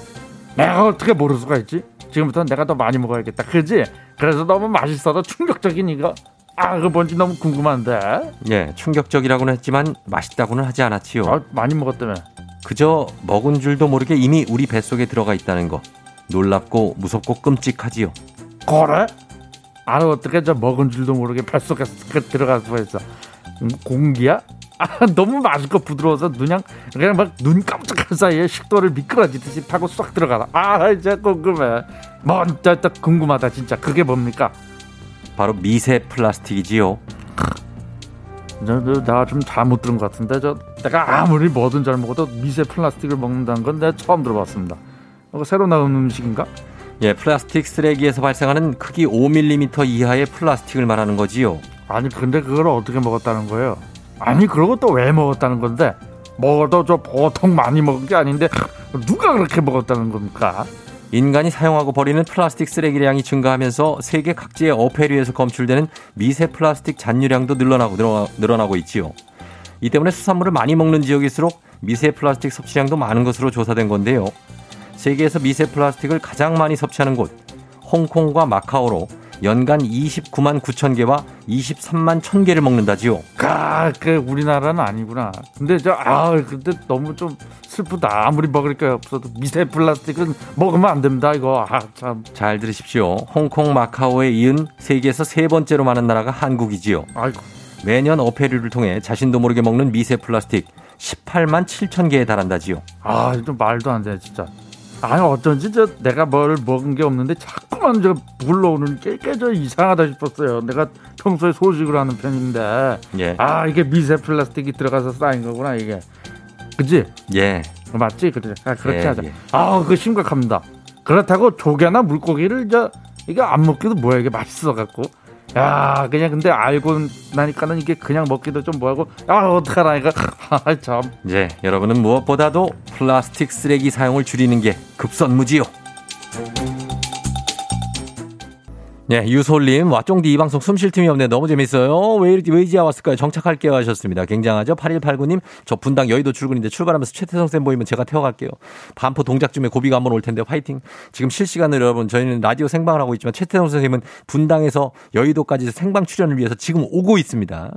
내가 어떻게 모를 수가 있지? 지금부터 내가 더 많이 먹어야겠다. 그지? 그래서 너무 맛있어서 충격적인 이거. 아, 그 뭔지 너무 궁금한데. 예, 충격적이라고는 했지만 맛있다고는 하지 않았지요. 아, 많이 먹었다며. 그저 먹은 줄도 모르게 이미 우리 뱃속에 들어가 있다는 거. 놀랍고 무섭고 끔찍하지요. 그래? 아, 어떻게 저 먹은 줄도 모르게 뱃속에 그 들어갈 수가 있어. 음, 공기야? 아, 너무 맛있고 부드러워서 그냥 그냥 막 눈 깜짝할 사이에 식도를 미끄러지듯이 타고 쏙 들어가라. 아, 이제 궁금해. 먼저 또 궁금하다 진짜. 그게 뭡니까? 바로 미세 플라스틱이지요. 내가 좀 잘못 들은 것 같은데 저 내가 아무리 뭐든 잘 먹어도 미세 플라스틱을 먹는다는 건 내가 처음 들어봤습니다. 이거 새로 나온 음식인가? 예, 플라스틱 쓰레기에서 발생하는 크기 5mm 이하의 플라스틱을 말하는 거지요. 아니 근데 그걸 어떻게 먹었다는 거예요? 아니 그러고 또 왜 먹었다는 건데? 먹어도 저 보통 많이 먹은 게 아닌데 누가 그렇게 먹었다는 겁니까? 인간이 사용하고 버리는 플라스틱 쓰레기량이 증가하면서 세계 각지의 어패류에서 검출되는 미세 플라스틱 잔류량도 늘어나고 늘어나, 늘어나 고 있지요. 이 때문에 수산물을 많이 먹는 지역일수록 미세 플라스틱 섭취량도 많은 것으로 조사된 건데요. 세계에서 미세 플라스틱을 가장 많이 섭취하는 곳 홍콩과 마카오로 연간 29만 9천 개와 23만 1천 개를 먹는다지요. 아, 그 우리나라는 아니구나. 근데 저 아, 근데 너무 좀 슬프다. 아무리 먹을 게 없어도 미세 플라스틱은 먹으면 안 됩니다. 이거 아 참. 잘 들으십시오. 홍콩, 마카오에 이은 세계에서 세 번째로 많은 나라가 한국이지요. 아이고. 매년 어패류를 통해 자신도 모르게 먹는 미세 플라스틱 18만 7천 개에 달한다지요. 아, 좀 말도 안 돼, 진짜. 아니 어쩐지 저 내가 뭘 먹은 게 없는데 자꾸만 저 불러오는 게꽤저 이상하다 싶었어요. 내가 평소에 소식을 하는 편인데. 예. 아 이게 미세 플라스틱이 들어가서 쌓인 거구나 이게. 그지 예. 맞지? 그래 아 그렇게 예, 하자. 예. 아 그거 심각합니다. 그렇다고 조개나 물고기를 저 이거 안 먹기도 뭐야? 이게 맛있어 갖고 야 그냥 근데 알고 나니까는 이게 그냥 먹기도 좀 뭐하고 아 어떡하나 이거 아참 이제 여러분은 무엇보다도 플라스틱 쓰레기 사용을 줄이는 게 급선무지요. 예, 유솔님, 와, 쫑디 이 방송 숨 쉴 틈이 없네. 너무 재밌어요. 왜, 이리- 왜 이제 왔을까요? 정착할게요 하셨습니다. 굉장하죠? 8189님, 저 분당 여의도 출근인데 출발하면서 최태성 쌤 보이면 제가 태워갈게요. 반포 동작쯤에 고비가 한번 올 텐데 화이팅. 지금 실시간으로 여러분, 저희는 라디오 생방을 하고 있지만 최태성 선생님은 분당에서 여의도까지 생방 출연을 위해서 지금 오고 있습니다.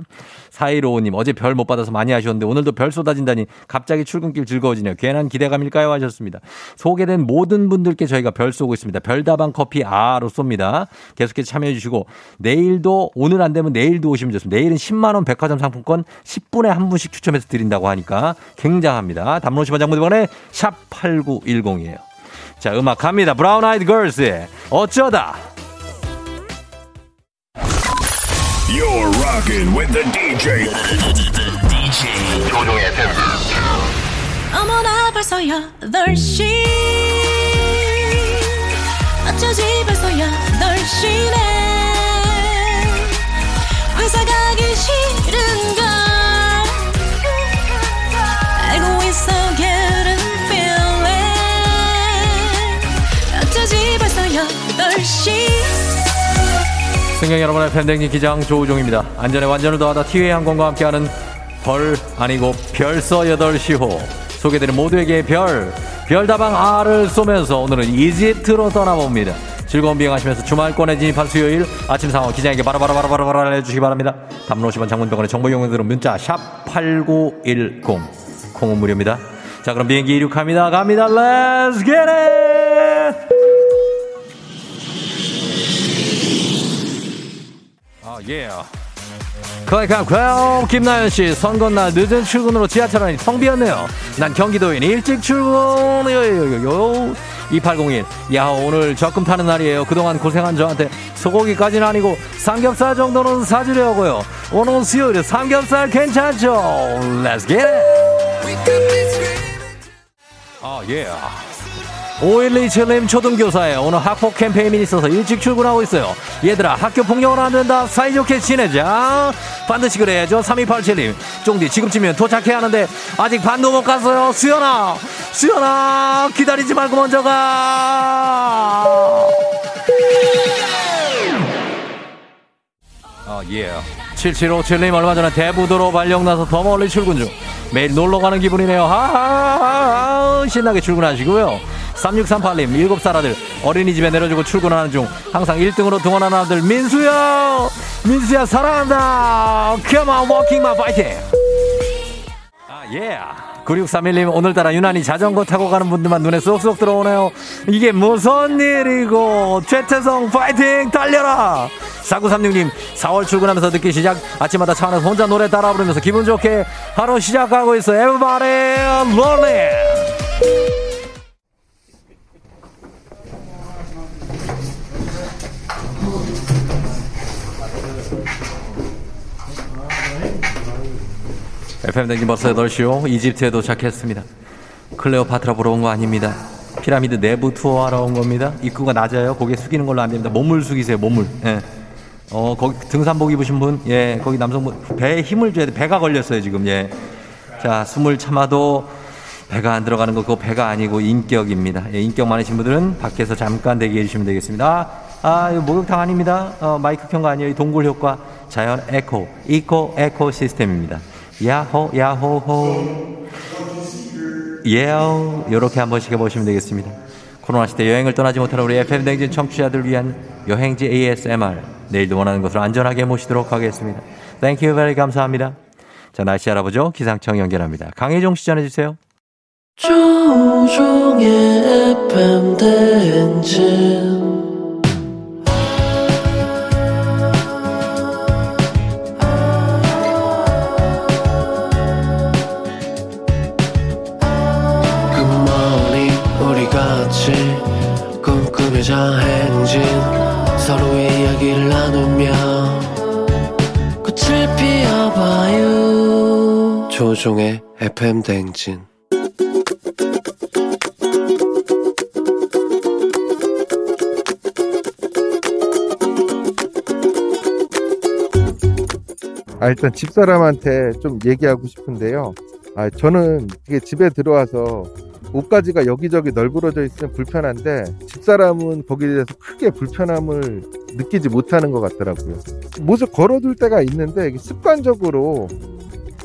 4155님, 어제 별 못 받아서 많이 아쉬웠는데 오늘도 별 쏟아진다니 갑자기 출근길 즐거워지네요. 괜한 기대감일까요? 하셨습니다. 소개된 모든 분들께 저희가 별 쏘고 있습니다. 별다방 커피 아로 쏩니다. 계속해서 참여해 주시고 내일도 오늘 안 되면 내일도 오시면 좋습니다. 내일은 10만 원 백화점 상품권 10분에 한 분씩 추첨해서 드린다고 하니까 굉장합니다. 담론 10원 장문대원의 샵 8910이에요. 자, 음악 갑니다. 브라운 아이드 걸스의 어쩌다. You're rocking with the DJ. DJ 조종의 어머나 벌써 8시 어쩌지 벌써 8시 네 회사 가기 싫은걸 알고 있어 getting feeling 어쩌지 벌써 8시 승경 여러분의 팬댕진 기장 조우종입니다. 안전에 완전을 더하다 티웨이 항공과 함께하는 벌 아니고 별서 8시호 소개되는 모두에게 별 별다방 R을 쏘면서 오늘은 이집트로 떠나봅니다. 즐거운 비행하시면서 주말권에 진입한 수요일 아침 상황 기장에게 바로바로바로바로 알려주시기 바랍니다. 50원 장문병원의 정보 이용료들은 문자 샵 8910 콩은 무료입니다. 자 그럼 비행기 이륙합니다. 갑니다. Let's get it! 아, 예. 클 릭한 쾌 김나연 씨 선거날 늦은 출근으로 지하철 안이 텅 비었네요. 난 경기도인 일찍 출근. 요요요요. 2801. 야 오늘 적금 타는 날이에요. 그동안 고생한 저한테 소고기까지는 아니고 삼겹살 정도는 사주려고요. 오늘 수요일에 삼겹살 괜찮죠? Let's get it. 아 예. 5127님 초등교사예요. 오늘 학폭 캠페인이 있어서 일찍 출근하고 있어요. 얘들아 학교 폭력은 안 된다. 사이좋게 지내자. 반드시 그래야죠. 3287님. 쫑디 지금쯤이면 도착해야 하는데 아직 반도 못 갔어요. 수연아. 수연아 기다리지 말고 먼저 가. 아, 예. 7757님 얼마 전에 대부도로 발령 나서 더 멀리 출근 중. 매일 놀러 가는 기분이네요. 하하하 신나게 출근하시고요. 3638님 7살 아들. 어린이집에 내려주고 출근하는 중 항상 1등으로 등원하는 아들 민수야 민수야 사랑한다. Come on walking my fighting 아 예. 9631님 오늘따라 유난히 자전거 타고 가는 분들만 눈에 쏙쏙 들어오네요. 이게 무슨 일이고. 최태성 파이팅 달려라. 4936님 4월 출근하면서 늦게 시작. 아침마다 차 안에서 혼자 노래 따라 부르면서 기분 좋게 하루 시작하고 있어 Everybody rolling FM 댕진 벌써 8시요. 이집트에 도착했습니다. 클레오파트라 보러 온 거 아닙니다. 피라미드 내부 투어하러 온 겁니다. 입구가 낮아요. 고개 숙이는 걸로 안 됩니다. 몸을 숙이세요, 몸을. 예. 어, 거기 등산복 입으신 분, 예, 거기 남성분, 배에 힘을 줘야 돼. 배가 걸렸어요, 지금, 예. 자, 숨을 참아도 배가 안 들어가는 거, 그거 배가 아니고 인격입니다. 예, 인격 많으신 분들은 밖에서 잠깐 대기해 주시면 되겠습니다. 아, 아, 이거 목욕탕 아닙니다. 어, 마이크 켠거 아니에요. 이 동굴 효과. 자연 에코, 이코 에코 시스템입니다. 야호, 야호호. 예요. 요렇게 한 번씩 해보시면 되겠습니다. 코로나 시대 여행을 떠나지 못하는 우리 FM 댕진 청취자들 위한 여행지 ASMR. 내일도 원하는 곳으로 안전하게 모시도록 하겠습니다. Thank you very 감사합니다. 자, 날씨 알아보죠. 기상청 연결합니다. 강혜종 씨 전해주세요. 조종의 FM 대행진 조종의 FM 대행진 아, 일단 집사람한테 좀 얘기하고 싶은데요. 아, 저는 이게 집에 들어와서 옷가지가 여기저기 널브러져 있으면 불편한데 집사람은 거기에 대해서 크게 불편함을 느끼지 못하는 것 같더라고요. 못을 걸어둘 때가 있는데 습관적으로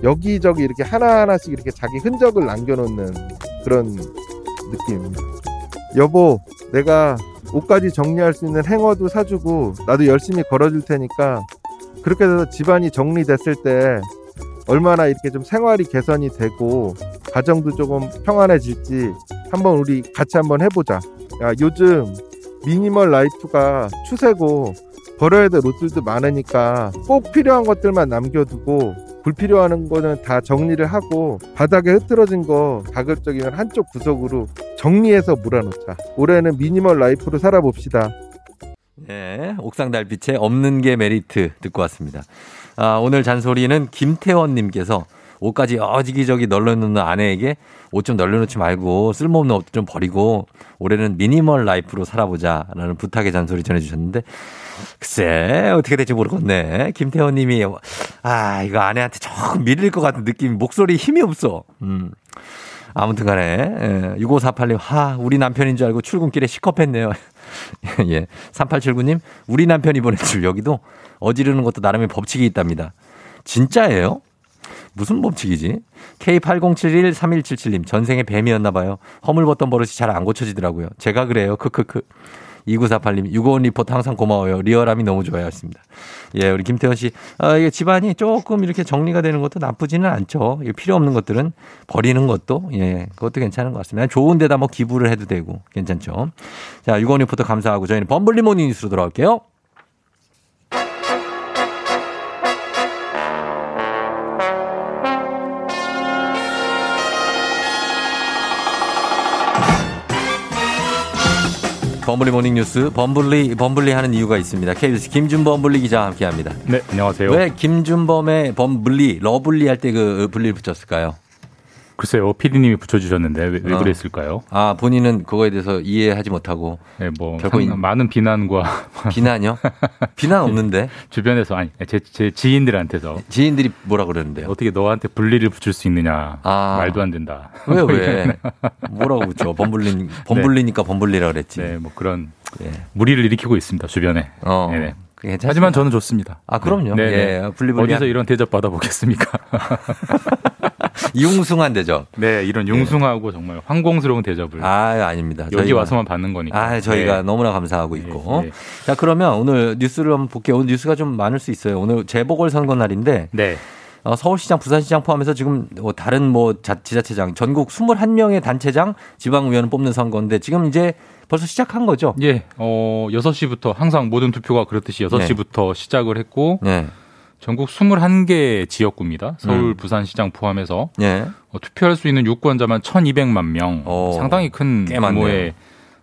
여기저기 이렇게 하나하나씩 이렇게 자기 흔적을 남겨놓는 그런 느낌입니다. 여보, 내가 옷까지 정리할 수 있는 행어도 사주고 나도 열심히 걸어줄 테니까 그렇게 해서 집안이 정리됐을 때 얼마나 이렇게 좀 생활이 개선이 되고 가정도 조금 평안해질지 한번 우리 같이 한번 해보자. 야, 요즘 minimal life가 추세고 버려야 될 옷들도 많으니까 꼭 필요한 것들만 남겨두고 불필요한 거는 다 정리를 하고 바닥에 흐트러진 거 가급적이면 한쪽 구석으로 정리해서 몰아놓자. 올해는 minimal life로 살아봅시다. 예, 옥상 달빛에 없는 게 메리트 듣고 왔습니다. 아, 오늘 잔소리는 김태원님께서 옷까지 여기저기 널려놓는 아내에게 옷 좀 널려놓지 말고 쓸모없는 옷 좀 버리고 올해는 미니멀 라이프로 살아보자라는 부탁의 잔소리 전해주셨는데 글쎄 어떻게 될지 모르겠네. 김태원님이 아 이거 아내한테 조금 밀릴 것 같은 느낌 목소리 힘이 없어. 음. 아무튼 간에, 예, 6548님, 하, 우리 남편인 줄 알고 출근길에 시겁했네요. 예. 3879님, 우리 남편이 보낸 줄 여기도 어지르는 것도 나름의 법칙이 있답니다. 진짜예요? 무슨 법칙이지? K80713177님, 전생에 뱀이었나 봐요. 허물벗던 버릇이 잘 안 고쳐지더라고요. 제가 그래요. 크크크. 2948님, 유고원 리포트 항상 고마워요. 리얼함이 너무 좋아요. 하십니다. 예, 우리 김태원 씨. 아, 이게 집안이 조금 이렇게 정리가 되는 것도 나쁘지는 않죠. 이게 필요 없는 것들은 버리는 것도, 예, 그것도 괜찮은 것 같습니다. 좋은 데다 뭐 기부를 해도 되고, 괜찮죠. 자, 유고원 리포트 감사하고 저희는 범블리 morning 뉴스로 돌아올게요. 범블리 morning 뉴스 범블리 범블리 하는 이유가 있습니다. KBS 김준 범블리 기자와 함께합니다. 네, 안녕하세요. 왜 김준범의 범블리 lovely 할 때 그 블리를 붙였을까요? 글쎄요, PD님이 붙여주셨는데 왜, 왜 어. 그랬을까요? 아 본인은 그거에 대해서 이해하지 못하고 네, 뭐 결국 상- 많은 비난과 비난이요? 비난 없는데 주변에서 아니 제, 제 지인들한테서 지인들이 뭐라 그러는데요? 어떻게 너한테 블리를 붙일 수 있느냐 아. 말도 안 된다. 왜 왜? 뭐라고 붙여? 범블리 범블리니까 범블리라 그랬지. 네, 뭐 그런 예. 무리를 일으키고 있습니다 주변에. 어. 네네. 그게 괜찮습니다. 하지만 저는 좋습니다. 아 그럼요. 네, 네. 예, 분리분리 어디서 이런 대접 받아보겠습니까? 융숭한 대접. 네, 이런 융숭하고 정말 황공스러운 대접을 아 아닙니다. 여기 저희가- 와서만 받는 거니까. 아, 저희가 네. 너무나 감사하고 있고. 네. 자, 그러면 오늘 뉴스를 한번 볼게요. 오늘 뉴스가 좀 많을 수 있어요. 오늘 재보궐 선거 날인데 네. 어, 서울시장, 부산시장 포함해서 지금 뭐 다른 뭐 자, 지자체장 전국 21명의 단체장 지방의원을 뽑는 선거인데 지금 이제 벌써 시작한 거죠? 예, 어, 6시부터 항상 모든 투표가 그렇듯이 6시부터 시작을 했고 네. 전국 21개 지역구입니다. 서울, 음. 부산 시장 포함해서 예. 어, 투표할 수 있는 유권자만 1,200만 명. 상당히 큰. 규모의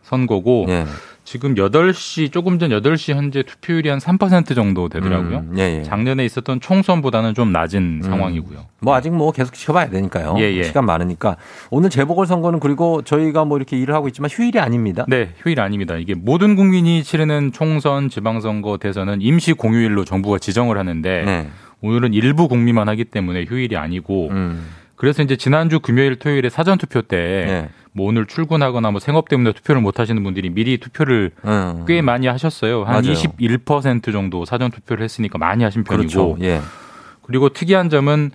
선거고 예. 지금 8시 조금 전 8시 현재 투표율이 한 3% 정도 되더라고요. 음, 예, 예. 작년에 있었던 총선보다는 좀 낮은 상황이고요. 뭐 아직 뭐 계속 지켜봐야 되니까요. 예, 예. 시간 많으니까. 오늘 재보궐 선거는 그리고 저희가 뭐 이렇게 일을 하고 있지만 휴일이 아닙니다. 네, 휴일 아닙니다. 이게 모든 국민이 치르는 총선, 지방선거, 대선은 임시 공휴일로 정부가 지정을 하는데 네. 오늘은 일부 국민만 하기 때문에 휴일이 아니고 음. 그래서 이제 지난주 금요일 토요일에 사전 투표 때 네. 뭐 오늘 출근하거나 뭐 생업 때문에 투표를 못 하시는 분들이 미리 투표를 음. 꽤 많이 하셨어요. 한 맞아요. 21% 정도 사전 투표를 했으니까 많이 하신 편이고. 그렇죠. 예. 그리고 특이한 점은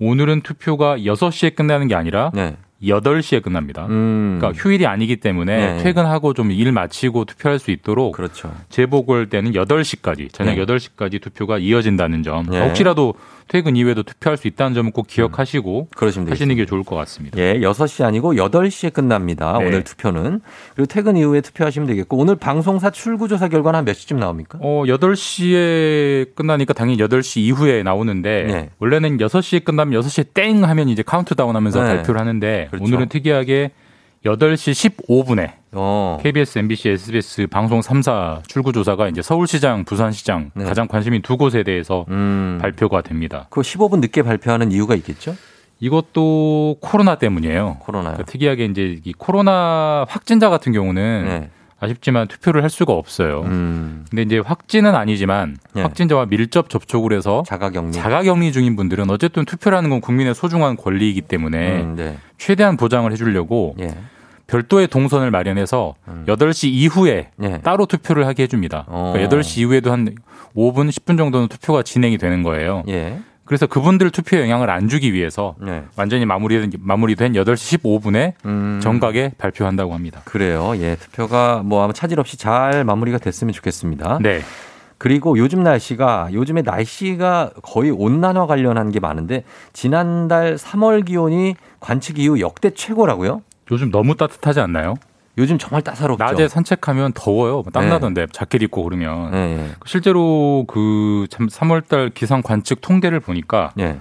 오늘은 투표가 6시에 끝나는 게 아니라 네. 8시에 끝납니다. 음. 그러니까 휴일이 아니기 때문에 네. 퇴근하고 좀 일 마치고 투표할 수 있도록 그렇죠. 재보궐 때는 8시까지 저녁 네. 8시까지 투표가 이어진다는 점. 네. 혹시라도 퇴근 이후에도 투표할 수 있다는 점은 꼭 기억하시고 그러시면 하시는 게 좋을 것 같습니다. 예, 6시 아니고 8시에 끝납니다. 네. 오늘 투표는. 그리고 퇴근 이후에 투표하시면 되겠고 오늘 방송사 출구조사 결과는 한 몇 시쯤 나옵니까? 어, 8시에 끝나니까 당연히 8시 이후에 나오는데 네. 원래는 6시에 끝나면 6시에 땡 하면 이제 카운트다운 하면서 네. 발표를 하는데 그렇죠. 오늘은 특이하게 8시 15분에 어. KBS, MBC, SBS 방송 3사 출구조사가 이제 서울시장, 부산시장 네. 가장 관심인 두 곳에 대해서 음. 발표가 됩니다. 그 15분 늦게 발표하는 이유가 있겠죠? 이것도 코로나 때문이에요. 코로나요. 그러니까 특이하게 이제 이 코로나 확진자 같은 경우는 네. 아쉽지만 투표를 할 수가 없어요. 음. 근데 이제 확진은 아니지만 네. 확진자와 밀접 접촉을 해서 자가격리. 자가격리 중인 분들은 어쨌든 투표라는 건 국민의 소중한 권리이기 때문에 음, 네. 최대한 보장을 해주려고 예. 별도의 동선을 마련해서 8시 이후에 예. 따로 투표를 하게 해줍니다. 어. 그러니까 8시 이후에도 한 5분, 10분 정도는 투표가 진행이 되는 거예요. 예. 그래서 그분들 투표에 영향을 안 주기 위해서 네. 완전히 마무리된, 마무리된 8시 15분에 음. 정각에 발표한다고 합니다. 그래요. 예, 투표가 뭐 아마 차질 없이 잘 마무리가 됐으면 좋겠습니다. 네. 그리고 요즘 날씨가 요즘에 날씨가 거의 온난화 관련한 게 많은데 지난달 3월 기온이 관측 이후 역대 최고라고요? 요즘 너무 따뜻하지 않나요? 요즘 정말 따사롭죠. 낮에 산책하면 더워요. 뭐땀 네. 나던데 자켓 입고 그러면 예, 예. 실제로 그 3월달 기상 관측 통계를 보니까 예.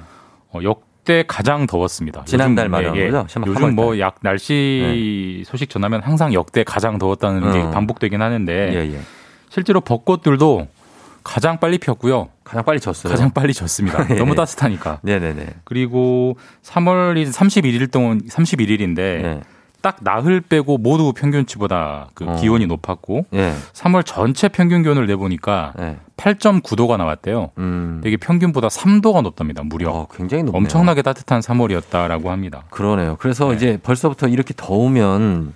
어, 역대 가장 더웠습니다. 지난달 말하는 예, 예. 거죠? 3월 요즘 뭐 달. 약 날씨 소식 전하면 항상 역대 가장 더웠다는 게 어. 반복되긴 하는데 예, 예. 실제로 벚꽃들도 가장 빨리 폈고요. 가장 빨리 졌어요. 가장 빨리 졌습니다. 예. 너무 따뜻하니까. 네네네. 그리고 3월이 31일 동안 31일인데 예. 딱 나흘 빼고 모두 평균치보다 그 어. 기온이 높았고 예. 3월 전체 평균 기온을 내보니까 예. 8.9도가 나왔대요. 음. 되게 평균보다 3도가 높답니다. 무려. 어, 굉장히 높네요. 엄청나게 따뜻한 3월이었다라고 합니다. 그러네요. 그래서 네. 이제 벌써부터 이렇게 더우면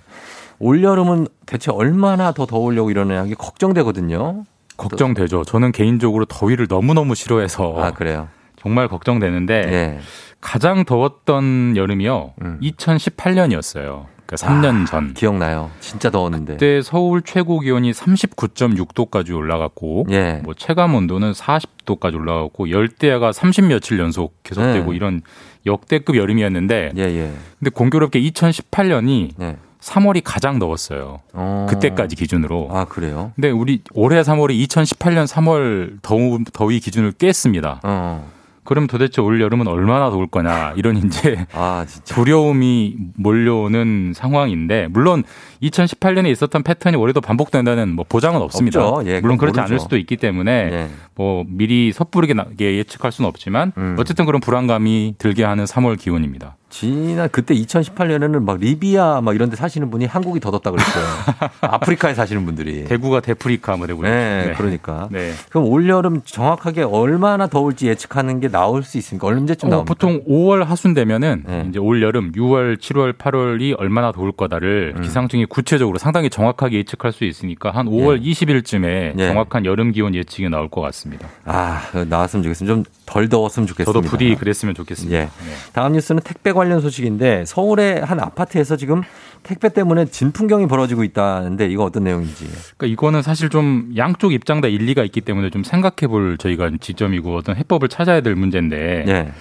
올 여름은 대체 얼마나 더 더우려고 이러느냐 이게 걱정되거든요. 걱정되죠. 저는 개인적으로 더위를 너무너무 싫어해서 아 그래요. 정말 걱정되는데 예. 가장 더웠던 여름이요. 음. 2018년이었어요. 그러니까 3년 전. 기억나요. 진짜 더웠는데. 그때 서울 최고 기온이 39.6도까지 올라갔고 예. 뭐 체감 온도는 40도까지 올라갔고 열대야가 30 며칠 연속 계속되고 네. 이런 역대급 여름이었는데 예, 예. 근데 공교롭게 2018년이 네. 3월이 가장 더웠어요. 어. 그때까지 기준으로. 아 그래요. 근데 우리 올해 3월이 2018년 3월 더우, 더위 기준을 깼습니다. 어. 그럼 도대체 올 여름은 얼마나 더울 거냐 이런 이제 아. 두려움이 몰려오는 상황인데 물론 2018년에 있었던 패턴이 올해도 반복된다는 뭐 보장은 없습니다. 예, 물론 그렇지 않을 모르죠. 수도 있기 때문에 예. 뭐 미리 섣부르게 나- 예측할 수는 없지만 음. 어쨌든 그런 불안감이 들게 하는 3월 기온입니다. 지난 그때 2018년에는 막 리비아 막 이런 데 사시는 분이 한국이 더 덥다 그랬어요. 아프리카에 사시는 분들이. 대구가 대프리카 뭐 되고 네, 그러니까. 네. 그럼 올 여름 정확하게 얼마나 더울지 예측하는 게 나올 수 있습니까? 언제쯤 어, 나옵니까? 보통 5월 하순 되면은 네. 이제 올 여름 6월, 7월, 8월이 얼마나 더울 거다를 음. 기상청이 구체적으로 상당히 정확하게 예측할 수 있으니까 한 5월 20일쯤에 예. 정확한 여름 기온 예측이 나올 것 같습니다. 아, 나왔으면 좋겠습니다. 좀 덜 더웠으면 좋겠습니다. 저도 부디 그랬으면 좋겠습니다. 예. 네. 다음 뉴스는 택배 관련 소식인데 서울의 한 아파트에서 지금 택배 때문에 진풍경이 벌어지고 있다는데 이거 어떤 내용인지. 그러니까 이거는 사실 좀 양쪽 입장 다 일리가 있기 때문에 좀 생각해 볼 저희가 지점이고 어떤 해법을 찾아야 될 문제인데 예.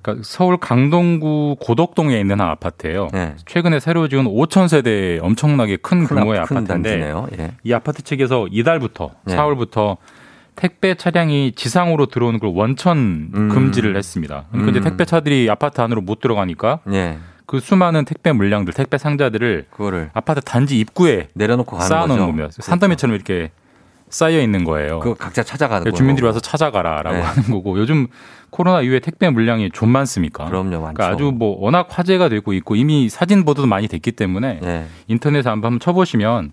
그러니까 서울 강동구 고덕동에 있는 한 아파트예요. 예. 최근에 새로 지은 5천 세대 엄청나게 큰 큰 규모의 아- 큰 아파트인데. 예. 이 아파트 측에서 이달부터 네. 4월부터 택배 차량이 지상으로 들어오는 걸 원천 음. 금지를 했습니다. 그러니까 이제 음. 택배 차들이 아파트 안으로 못 들어가니까 예. 그 수많은 택배 물량들, 택배 상자들을 그거를 아파트 단지 입구에 내려놓고 쌓아놓은 거죠. 거면 산더미처럼 이렇게 쌓여 있는 거예요. 그거 각자 찾아가는 그러니까 거예요. 주민들이 와서 찾아가라라고 네. 하는 거고 요즘 코로나 이후에 택배 물량이 좀 많습니까? 그럼요, 많죠. 그러니까 아주 뭐 워낙 화제가 되고 있고 이미 사진 보도도 많이 됐기 때문에 예. 인터넷에 한번 쳐보시면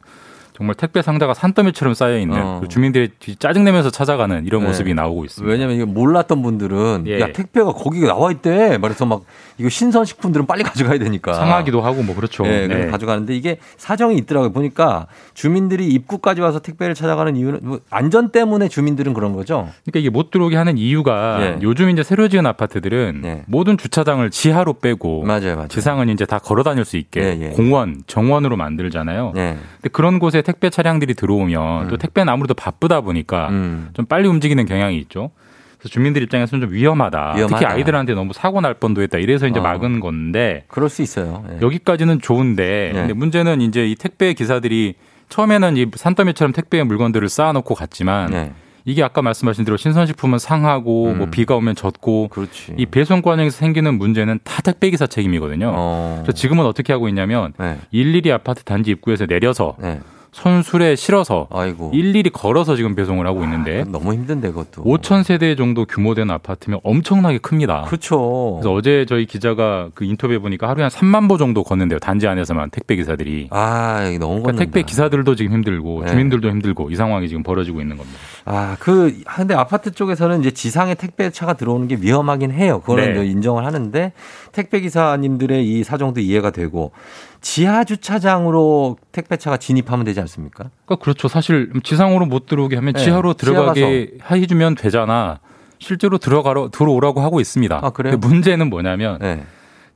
정말 택배 상자가 산더미처럼 쌓여 있는 어. 주민들이 짜증 내면서 찾아가는 이런 네. 모습이 나오고 있습니다. 왜냐면 이게 몰랐던 분들은 예. 야 택배가 거기에 나와 있대. 말해서 막 이거 신선 식품들은 빨리 가져가야 되니까. 상하기도 하고 뭐 그렇죠. 예, 네. 가져가는데 이게 사정이 있더라고요. 보니까 주민들이 입구까지 와서 택배를 찾아가는 이유는 뭐 안전 때문에 주민들은 그런 거죠. 그러니까 이게 못 들어오게 하는 이유가 예. 요즘 이제 새로 지은 아파트들은 예. 모든 주차장을 지하로 빼고 맞아요, 맞아요. 지상은 이제 다 걸어 다닐 수 있게 예, 예. 공원, 정원으로 만들잖아요. 예. 근데 그런 곳에 택배 차량들이 들어오면 또 택배는 아무래도 바쁘다 보니까 음. 좀 빨리 움직이는 경향이 있죠. 그래서 주민들 입장에서는 좀 위험하다. 위험하다. 특히 아이들한테 너무 사고 날 뻔도 했다. 이래서 이제 어. 막은 건데 그럴 수 있어요. 예. 여기까지는 좋은데 네. 근데 문제는 이제 이 택배 기사들이 처음에는 이 산더미처럼 택배 물건들을 쌓아놓고 갔지만 네. 이게 아까 말씀하신 대로 신선식품은 상하고 음. 뭐 비가 오면 젖고 그렇지. 이 배송 과정에서 생기는 문제는 다 택배 기사 책임이거든요. 어. 그래서 지금은 어떻게 하고 있냐면 네. 일일이 아파트 단지 입구에서 내려서 네. 손술에 실어서 아이고. 일일이 걸어서 지금 배송을 하고 있는데 너무 힘든데 그것도. 5천 세대 정도 규모된 아파트면 엄청나게 큽니다. 그렇죠. 그래서 어제 저희 기자가 그 인터뷰해 보니까 하루에 한 3만 보 정도 걷는데요. 단지 안에서만 택배 기사들이. 아, 너무 그러니까. 택배 기사들도 지금 힘들고 네. 주민들도 힘들고 이 상황이 지금 벌어지고 있는 겁니다. 아, 그, 근데 아파트 쪽에서는 이제 지상에 택배 차가 들어오는 게 위험하긴 해요. 그거는 네. 인정을 하는데 택배 기사님들의 이 사정도 이해가 되고 지하 주차장으로 택배차가 진입하면 되지 않습니까? 그러니까 그렇죠. 사실 지상으로 못 들어오게 하면 네, 지하로 지하 들어가게 해주면 되잖아. 실제로 들어가러 들어오라고 하고 있습니다. 아, 그래요? 문제는 뭐냐면 네.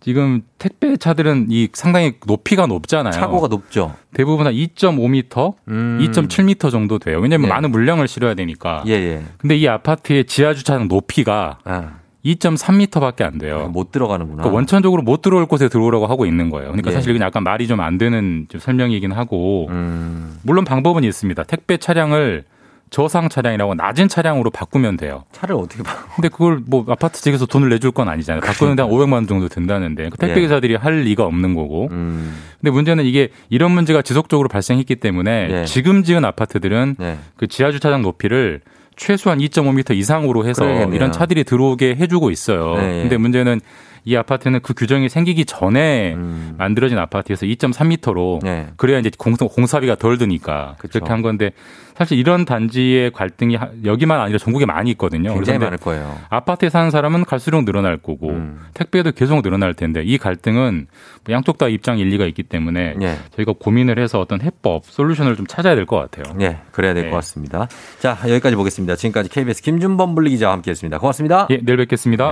지금 택배 차들은 이 상당히 높이가 높잖아요. 차고가 높죠. 대부분 한 2.5m, 음. 2.7m 정도 돼요. 왜냐하면 예. 많은 물량을 실어야 되니까. 예, 예. 근데 이 아파트의 지하 주차장 높이가 아, 2.3m밖에 안 돼요. 못 들어가는구나. 그러니까 원천적으로 못 들어올 곳에 들어오라고 하고 있는 거예요. 그러니까 예. 사실 이건 약간 말이 좀 안 되는 좀 설명이긴 하고 음. 물론 방법은 있습니다. 택배 차량을 저상 차량이라고 낮은 차량으로 바꾸면 돼요. 차를 어떻게 봐? 근데 그걸 뭐 아파트 측에서 돈을 내줄 건 아니잖아요. 바꾸는데 한 500만 원 정도 든다는데 그 택배 예. 기사들이 할 리가 없는 거고. 음. 근데 문제는 이게 이런 문제가 지속적으로 발생했기 때문에 예. 지금 지은 아파트들은 네. 그 지하 주차장 높이를 최소한 2.5m 이상으로 해서 그러겠네요. 이런 차들이 들어오게 해주고 있어요. 네. 근데 문제는 이 아파트는 그 규정이 생기기 전에 음. 만들어진 아파트에서 2.3m로 네. 그래야 이제 공, 공사비가 덜 드니까 그쵸. 그렇게 한 건데 사실 이런 단지의 갈등이 하- 여기만 아니라 전국에 많이 있거든요. 굉장히 많을 거예요. 아파트에 사는 사람은 갈수록 늘어날 거고 음. 택배도 계속 늘어날 텐데 이 갈등은 뭐 양쪽 다 입장 일리가 있기 때문에 예. 저희가 고민을 해서 어떤 해법 솔루션을 좀 찾아야 될 것 같아요. 예, 그래야 될것 네. 같습니다. 자, 여기까지 보겠습니다. 지금까지 KBS 김준범 블리 기자와 함께 했습니다. 고맙습니다. 예, 내일 뵙겠습니다.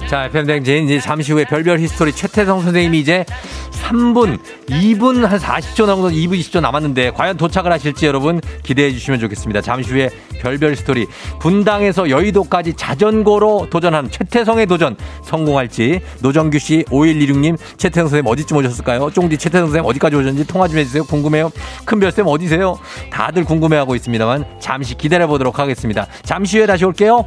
네. 자, FM대행진 이제 잠시 후에 별별 history 최태성 선생님이 이제 3분, 2분 한 40초 정도, 2분 20초 남았는데 과연 도착을 하실지 여러분 기대해 주시면 좋겠습니다. 잠시 후에 별별 history 분당에서 여의도까지 자전거로 도전한 최태성의 도전 성공할지 노정규 씨, 5126님, 최태성 선생님 어디쯤 오셨을까요? 쫑디 최태성 선생님 어디까지 오셨는지 통화 좀 해주세요. 궁금해요. 큰별 쌤 어디세요? 다들 궁금해하고 있습니다만 잠시 기다려 보도록 하겠습니다. 잠시 후에 다시 올게요.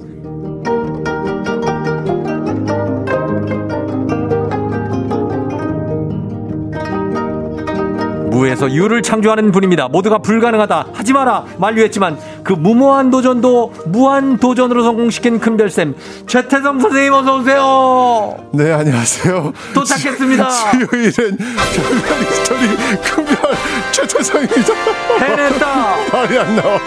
무에서 유를 창조하는 분입니다. 모두가 불가능하다. 하지 마라. 만류했지만 그 무모한 도전도 무한 도전으로 성공시킨 큰별쌤 최태성 선생님 어서 오세요. 네, 안녕하세요. 도착했습니다. 수요일엔 별별 history 큰별 최태성입니다. 해냈다. 말이 안 나와.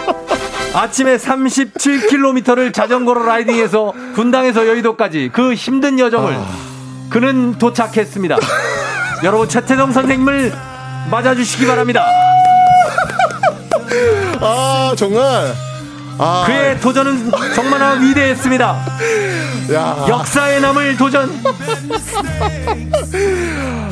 아침에 37km를 자전거로 라이딩해서 분당에서 여의도까지 그 힘든 여정을 그는 도착했습니다. 여러분 최태성 선생님을 맞아주시기 바랍니다. 아, 정말. 아, 그의 도전은 정말나 위대했습니다. 야. 역사에 남을 도전.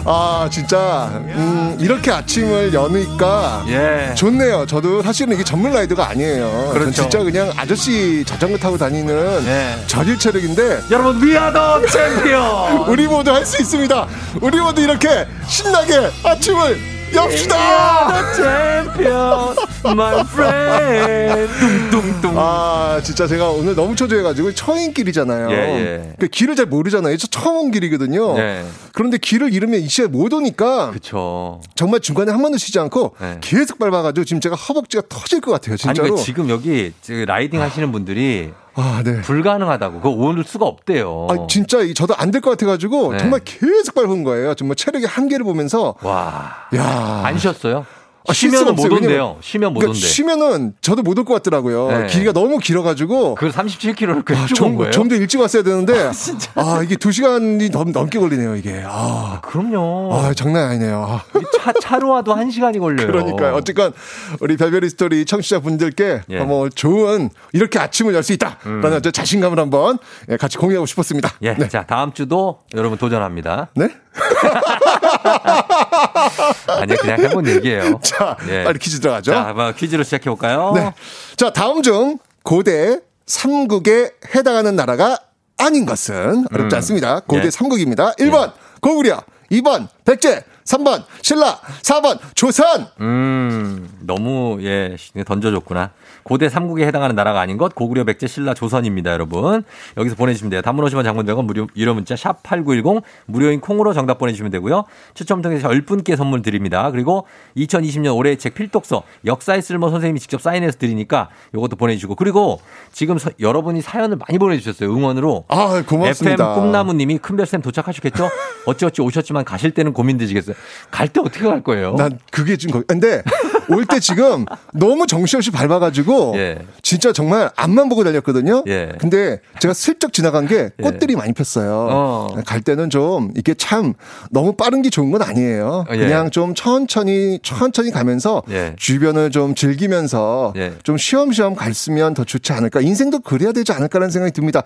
아, 진짜, 음, 이렇게 아침을 여니까. 예. 좋네요. 저도 사실은 이게 전문 rider가 아니에요. 그렇죠. 진짜 그냥 아저씨 자전거 타고 다니는 예. 저질 체력인데. 여러분 We are the champion. 우리 모두 할 수 있습니다. 우리 모두 이렇게 신나게 아침을 엽시다. Champion, my friend. 뚱뚱뚱. 아, 진짜 제가 오늘 너무 초조해가지고 처음 길이잖아요. 예, 예. 그 길을 잘 모르잖아요. 저 처음 온 길이거든요. 예. 그런데 길을 잃으면 이 시간에 못 오니까 그쵸. 정말 중간에 한 번도 쉬지 않고 네. 계속 밟아가지고 지금 제가 허벅지가 터질 것 같아요. 진짜로. 아니 그 지금 여기 지금 라이딩 하시는 분들이 아, 네. 불가능하다고. 그거 올 수가 없대요. 아, 진짜 이- 저도 안 될 것 같아가지고 네. 정말 계속 밟은 거예요. 정말 체력의 한계를 보면서 와. 야. 안 쉬었어요? 아, 쉴 수가 쉬면 못. 온대요. 쉬면 못 그러니까 온대. 쉬면은 저도 못 올 것 같더라고요. 네. 길이가 너무 길어가지고. 그 37km를 꽤 아, 좀, 거예요? 좀 더 일찍 왔어야 되는데. 아, 이게 두 시간이 넘, 넘게 걸리네요, 이게. 아, 그럼요. 아 장난 아니네요. 아. 이 차, 차로 와도 한 시간이 걸려요. 그러니까요. 어쨌건 우리 별별이 스토리 청취자 분들께 예. 뭐 좋은 이렇게 아침을 열 수 있다라는 어떤 자신감을 한번 예, 같이 공유하고 싶었습니다. 음. 예. 네. 자, 다음 주도 여러분 도전합니다. 네? 아니 그냥 해본 얘기예요. 자, 예. 빨리 퀴즈 들어가죠. 자, 뭐 퀴즈로 시작해 볼까요? 네. 자, 다음 중 고대 삼국에 해당하는 나라가 아닌 것은 어렵지 음. 않습니다. 고대 예. 삼국입니다. 1번 고구려, 2번 백제, 3번 신라, 4번 조선. 음, 너무 예 던져줬구나. 고대 삼국에 해당하는 나라가 아닌 것 고구려 백제 신라 조선입니다, 여러분. 여기서 보내주시면 돼요. 단문 50원 장문 100원 무료 유료 문자 샵 #8910 무료인 콩으로 정답 보내주시면 되고요. 추첨 통해서 10분께 선물 드립니다. 그리고 2020년 올해의 책 필독서 역사의 쓸모 선생님이 직접 사인해서 드리니까 이것도 보내주시고 그리고 지금 서- 여러분이 사연을 많이 보내주셨어요. 응원으로. 아, 고맙습니다. FM 꿈나무님이 큰별쌤 도착하셨겠죠? 어찌어찌 오셨지만 가실 때는 고민되시겠어요. 갈 때 어떻게 갈 거예요? 난 그게 지금 거- 근데 올 때 지금 너무 정신없이 밟아가지고 예. 진짜 정말 앞만 보고 달렸거든요. 예. 근데 제가 슬쩍 지나간 게 꽃들이 많이 폈어요. 어. 갈 때는 좀 이게 참 너무 빠른 게 좋은 건 아니에요. 예. 그냥 좀 천천히 천천히 가면서 예. 주변을 좀 즐기면서 예. 좀 쉬엄쉬엄 갔으면 더 좋지 않을까. 인생도 그래야 되지 않을까라는 생각이 듭니다.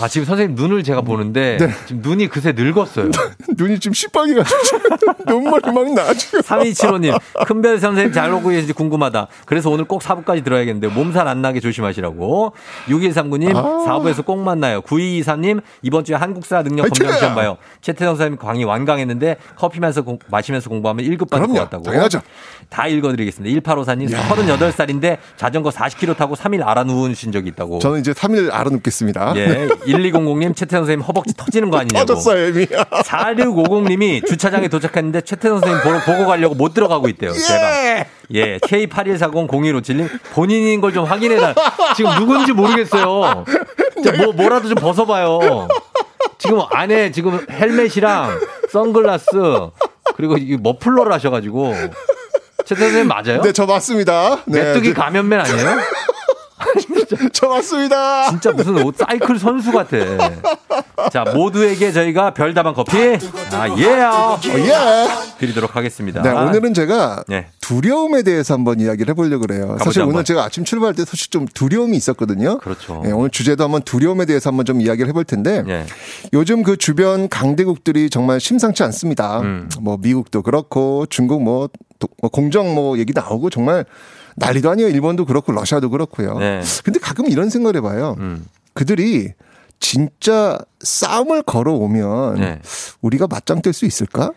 아, 지금 선생님 눈을 제가 보는데 네. 지금 눈이 그새 늙었어요. 눈이 지금 시뻘개가지고 눈물이 막 나. 지금. 3275님, 큰별 선생님 잘 오고 계신지 궁금하다. 그래서 오늘 꼭 4부까지 들어야겠는데 몸살 안 나게 조심하시라고. 6139님, 아. 4부에서 꼭 만나요. 9223님, 이번 주에 한국사 능력! 검정 시험 봐요. 최태성 선생님 광이 완강했는데 커피 마시면서, 공, 마시면서 공부하면 1급 받을 것. 같다고. 당연하죠. 다 읽어드리겠습니다. 1854님, 38살인데 자전거 40km 타고 3일 알아 누우신 적이 있다고. 저는 이제 3일 알아눕겠습니다. 예. 1200님, 최태성 선생님 허벅지 터지는 거 아니냐고. 터졌어요, 이미. 4650님이 주차장에 도착 했는데 최태성 선생님 보러, 보고 가려고 못 들어가고 있대요. 대박. 예, K81400157님 본인인 걸 좀 확인해라. 지금 누군지 모르겠어요. 자, 뭐, 뭐라도 좀 벗어봐요. 지금 안에 지금 헬멧이랑 선글라스 그리고 이 머플러를 하셔가지고 최태성 선생님 맞아요? 네, 저 맞습니다. 네, 메뚜기 저- 가면맨 아니에요? 저 맞습니다. 진짜 무슨 옷 사이클 선수 같아. 자, 모두에게 저희가 별다방 커피, 아, 예! 예. 드리도록 하겠습니다. 네, 오늘은 제가 네. 두려움에 대해서 한번 이야기를 해보려고 그래요. 사실. 오늘 제가 아침 출발할 때 사실 좀 두려움이 있었거든요. 그렇죠. 네, 오늘 주제도 한번 두려움에 대해서 한번 좀 이야기를 해볼 텐데 예. 요즘 그 주변 강대국들이 정말 심상치 않습니다. 음. 뭐 미국도 그렇고 중국 뭐, 도- 뭐 공정 뭐 얘기 나오고 정말 난리도 아니에요. 일본도 그렇고 러시아도 그렇고요. 네. 근데 가끔 이런 생각을 해봐요. 음. 그들이 진짜 싸움을 걸어오면 네. 우리가 맞짱 뜰 수 있을까?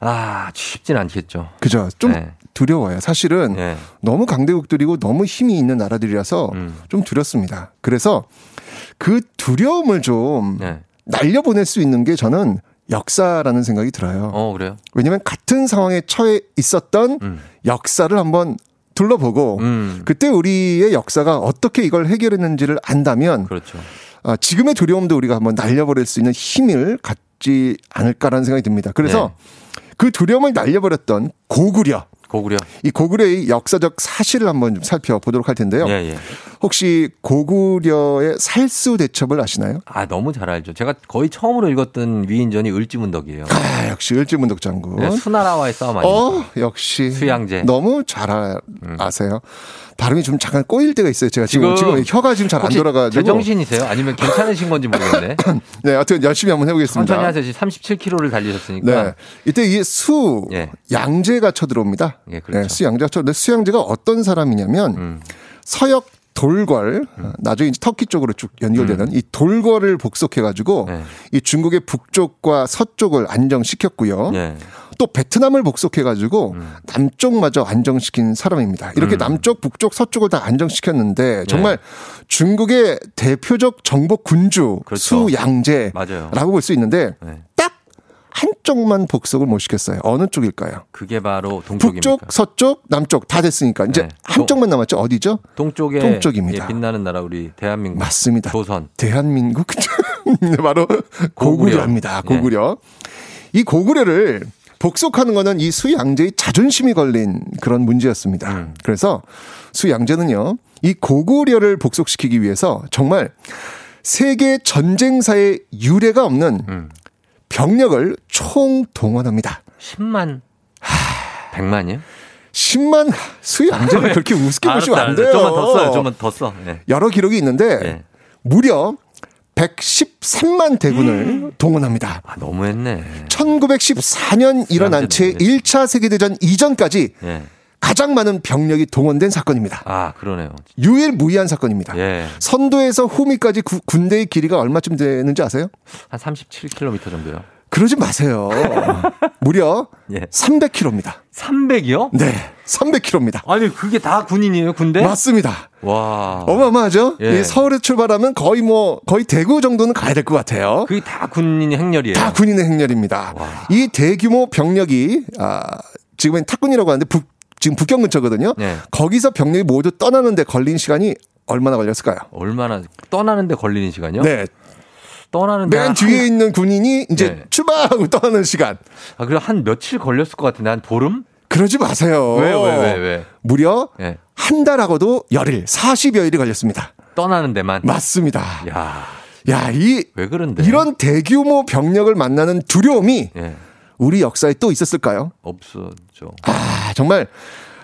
아, 쉽진 않겠죠. 그죠? 좀 네. 두려워요. 사실은 네. 너무 강대국들이고 너무 힘이 있는 나라들이라서 음. 좀 두렵습니다. 그래서 그 두려움을 좀 네. 날려보낼 수 있는 게 저는 역사라는 생각이 들어요. 어, 그래요? 왜냐하면 같은 상황에 처해 있었던 음. 역사를 한번 둘러보고 음. 그때 우리의 역사가 어떻게 이걸 해결했는지를 안다면 그렇죠. 아, 지금의 두려움도 우리가 한번 날려버릴 수 있는 힘을 갖지 않을까라는 생각이 듭니다. 그래서 네. 그 두려움을 날려버렸던 고구려. 고구려. 이 고구려의 역사적 사실을 한번 좀 살펴보도록 할 텐데요. 예, 예. 혹시 고구려의 살수 대첩을 아시나요? 아, 너무 잘 알죠. 제가 거의 처음으로 읽었던 위인전이 을지문덕이에요. 아, 역시 을지문덕 장군. 네, 수나라와의 싸움 아니에요? 어, 역시 수양제. 너무 잘 아, 아세요. 발음이 좀 잠깐 꼬일 때가 있어요. 제가 지금 지금, 혀가 지금 잘 안 돌아가지고. 제정신이세요? 아니면 괜찮으신 건지 모르겠네. 네, 하여튼 열심히 한번 해보겠습니다. 천천히 하세요. 지금 37km를 달리셨으니까. 네. 이때 이수 예. 양제가 쳐들어옵니다. 예, 그렇죠. 음. 네, 수 양제가 쳐들어. 수 양제가 어떤 사람이냐면 서역 돌궐 나중에 이제 터키 쪽으로 쭉 연결되는 이 돌궐을 복속해 가지고 음. 네. 이 중국의 북쪽과 서쪽을 안정시켰고요. 예. 또 베트남을 복속해 가지고 음. 남쪽마저 안정시킨 사람입니다. 이렇게 남쪽, 북쪽, 서쪽을 다 안정시켰는데 정말 중국의 대표적 정복 군주 네. 그렇죠. 수양제라고. 볼 수 있는데 네. 딱 한쪽만 복속을 못 시켰어요. 어느 쪽일까요? 그게 바로 동쪽입니다. 북쪽, 서쪽, 남쪽 다 됐으니까 이제 네. 한쪽만 남았죠. 어디죠? 동쪽에 동쪽입니다. 예, 빛나는 나라 우리 대한민국. 맞습니다. 조선. 대한민국 네, 바로 고구려 입니다. 고구려. 고구려. 이 고구려를 복속하는 거는 이 수양제의 자존심이 걸린 그런 문제였습니다. 음. 그래서 수양제는요, 이 고구려를 복속시키기 위해서 정말 세계 전쟁사의 유례가 없는 음. 병력을 총 동원합니다. 10만 100만이요? 10만 수양제를 그렇게 우습게 보시면 안 돼요. 좀만 더 써요. 좀만 더 써. 네. 여러 기록이 있는데 예. 무려 113만 대군을 동원합니다. 아, 너무했네. 1914년 일어난 채 1차 세계대전 이전까지 예. 가장 많은 병력이 동원된 사건입니다. 아, 그러네요. 유일무이한 사건입니다. 예. 선도에서 후미까지 구- 군대의 길이가 얼마쯤 되는지 아세요? 한 37km 정도요. 그러지 마세요. 무려 예. 300km입니다. 300이요? 네, 300km입니다. 아니, 그게 다 군인이에요, 군대? 맞습니다. 와. 어마어마하죠? 예. 이 서울에 출발하면 거의 뭐 거의 대구 정도는 가야 될 것 같아요. 그게 다 군인 행렬이에요. 다 군인의 행렬입니다. 이 대규모 병력이 아, 지금은 탁군이라고 하는데 북, 지금 북경 근처거든요. 네. 거기서 병력이 모두 떠나는데 걸린 시간이 얼마나 걸렸을까요? 얼마나 떠나는데 걸리는 시간이요? 네. 떠나는데 맨 한- 뒤에 있는 군인이 이제 네. 출발하고 떠나는 시간. 아, 그래 한 며칠 걸렸을 것 같은데 한 보름? 그러지 마세요. 왜요, 왜, 왜, 왜? 무려 예. 한 달하고도 열일, 40여일이 걸렸습니다. 떠나는 데만. 맞습니다. 야, 야, 이 왜 그런데? 이런 대규모 병력을 만나는 두려움이 예. 우리 역사에 또 있었을까요? 없었죠. 아, 정말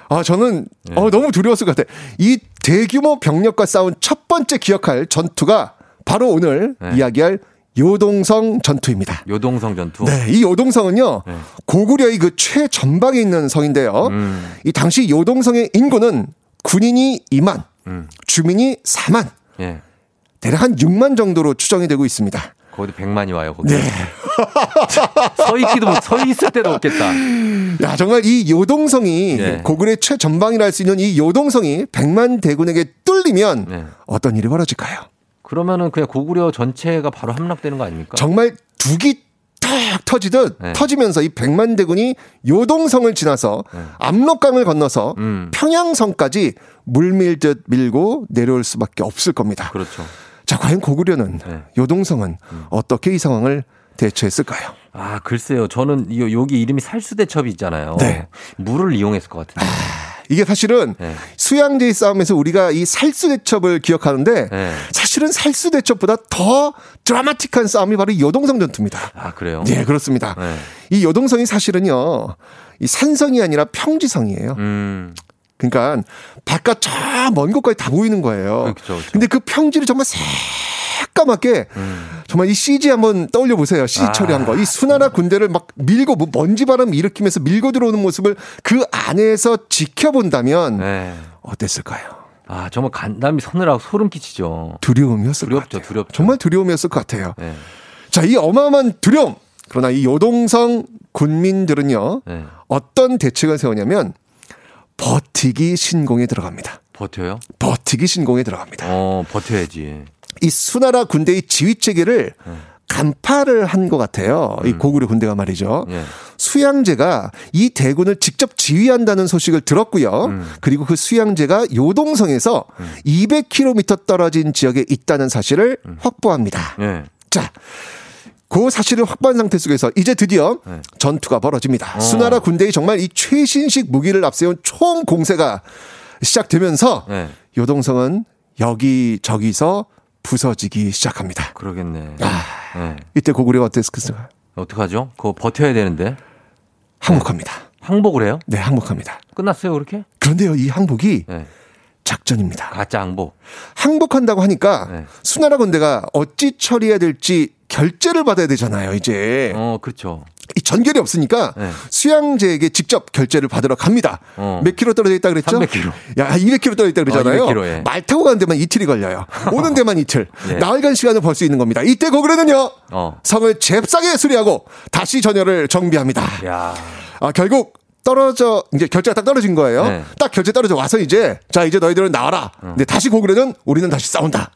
아, 저는 네. 어, 너무 두려웠을 것 같아요. 이 대규모 병력과 싸운 첫 번째 기억할 전투가 바로 오늘 네. 이야기할 요동성 전투입니다. 요동성 전투. 네, 이 요동성은요 네. 고구려의 그 최전방에 있는 성인데요. 음. 이 당시 요동성의 인구는 군인이 2만, 음. 주민이 4만, 예. 대략 한 6만 정도로 추정이 되고 있습니다. 거기도 100만이 와요, 거기. 네. 서 있기도 못, 서 있을 때도 없겠다. 야, 정말 이 요동성이 네. 고구려의 최전방이라 할 수 있는 이 요동성이 100만 대군에게 뚫리면 네. 어떤 일이 벌어질까요? 그러면은 그냥 고구려 전체가 바로 함락되는 거 아닙니까? 정말 두기 탁 터지듯 네. 터지면서 이 백만 대군이 요동성을 지나서 압록강을 건너서 음. 평양성까지 물밀듯 밀고 내려올 수밖에 없을 겁니다. 그렇죠. 자, 과연 고구려는 네. 요동성은 어떻게 이 상황을 대처했을까요? 아, 글쎄요. 저는 이 여기 이름이 살수대첩이 있잖아요. 네. 물을 이용했을 것 같은데. 이게 사실은 네. 수양제의 싸움에서 우리가 이 살수대첩을 기억하는데 네. 사실은 살수대첩보다 더 드라마틱한 싸움이 바로 이 요동성 전투입니다. 아, 그래요? 네, 그렇습니다. 네. 이 요동성이 사실은요, 이 산성이 아니라 평지성이에요. 음. 그러니까 바깥 저 먼 곳까지 다 보이는 거예요. 그렇죠, 그렇죠. 근데 그 평지를 정말 새까맣게 음. 정말 이 CG 한번 떠올려 보세요. CG 아. 처리한 거. 이 수나라 군대를 막 밀고 뭐 먼지 바람 일으키면서 밀고 들어오는 모습을 그 안에서 지켜본다면 네. 어땠을까요? 아, 정말 간담이 서늘하고 소름 끼치죠. 두려움이었을 것 두렵죠, 같아요. 두렵죠. 정말 두려움이었을 것 같아요. 네. 자, 이 어마어마한 두려움. 그러나 이 요동성 군민들은요, 네. 어떤 대책을 세우냐면 버티기 신공에 들어갑니다. 버텨요? 버티기 신공에 들어갑니다. 어, 버텨야지. 이 수나라 군대의 지휘 체계를 네. 간파를 한 것 같아요. 이 고구려 군대가 말이죠. 음. 예. 수양제가 이 대군을 직접 지휘한다는 소식을 들었고요. 음. 그리고 그 수양제가 요동성에서 200km 떨어진 지역에 있다는 사실을 음. 확보합니다. 예. 자, 그 사실을 확보한 상태 속에서 이제 드디어 네. 전투가 벌어집니다. 어. 수나라 군대의 정말 이 최신식 무기를 앞세운 총 공세가 시작되면서 네. 요동성은 여기저기서 부서지기 시작합니다. 그러겠네. 아. 네. 이때 고구려가 어땠을까요? 어떡하죠? 그거 버텨야 되는데. 항복합니다. 항복을 해요? 네, 항복합니다. 끝났어요, 그렇게? 그런데요, 이 항복이 네. 작전입니다. 가짜 항복. 항복한다고 하니까 네. 수나라 군대가 어찌 처리해야 될지 결제를 받아야 되잖아요, 이제. 어, 그렇죠. 이 전결이 없으니까 네. 수양제에게 직접 결제를 받으러 갑니다. 어. 몇 킬로 떨어져 있다 그랬죠? 300km. 야, 200킬로 떨어져 있다 그러잖아요. 어, 200km, 예. 말 타고 가는 데만 이틀이 걸려요. 오는 데만 이틀. 예. 나흘간 시간을 벌 수 있는 겁니다. 이때 고구려는요. 어. 성을 잽싸게 수리하고 다시 전열을 정비합니다. 야. 아, 결국 떨어져 이제 결제가 딱 떨어진 거예요. 네. 딱 결제 떨어져 와서 이제 자 이제 너희들은 나와라. 근데 다시 고구려는 우리는 다시 싸운다.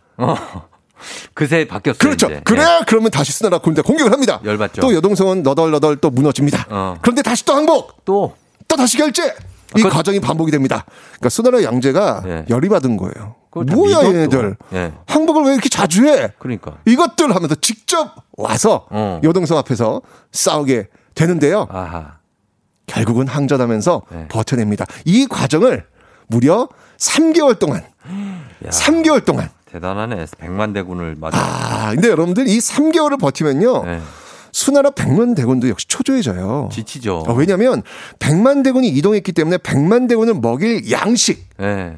어. 그새 바뀌었어요. 그렇죠. 이제. 그래야 그러면 다시 수나라 군대 공격을 합니다. 예. 열받죠. 또 여동성은 너덜너덜 또 무너집니다. 어. 그런데 다시 또 항복. 또. 또 다시 결제. 이 그- 과정이 반복이 됩니다. 그러니까 수나라 양제가 예. 열이 받은 거예요. 뭐야 믿어, 또. 얘네들. 예. 항복을 왜 이렇게 자주 해? 그러니까. 이것들 하면서 직접 와서 어. 여동성 앞에서 싸우게 되는데요. 아하. 결국은 항전하면서 네. 버텨냅니다. 이 과정을 무려 3개월 동안, 야. 3개월 동안. 대단하네. 100만 대군을 맞아. 아, 근데 여러분들 이 3개월을 버티면요. 네. 수나라 100만 대군도 역시 초조해져요. 지치죠. 아, 왜냐면 100만 대군이 이동했기 때문에 100만 대군을 먹일 양식, 예.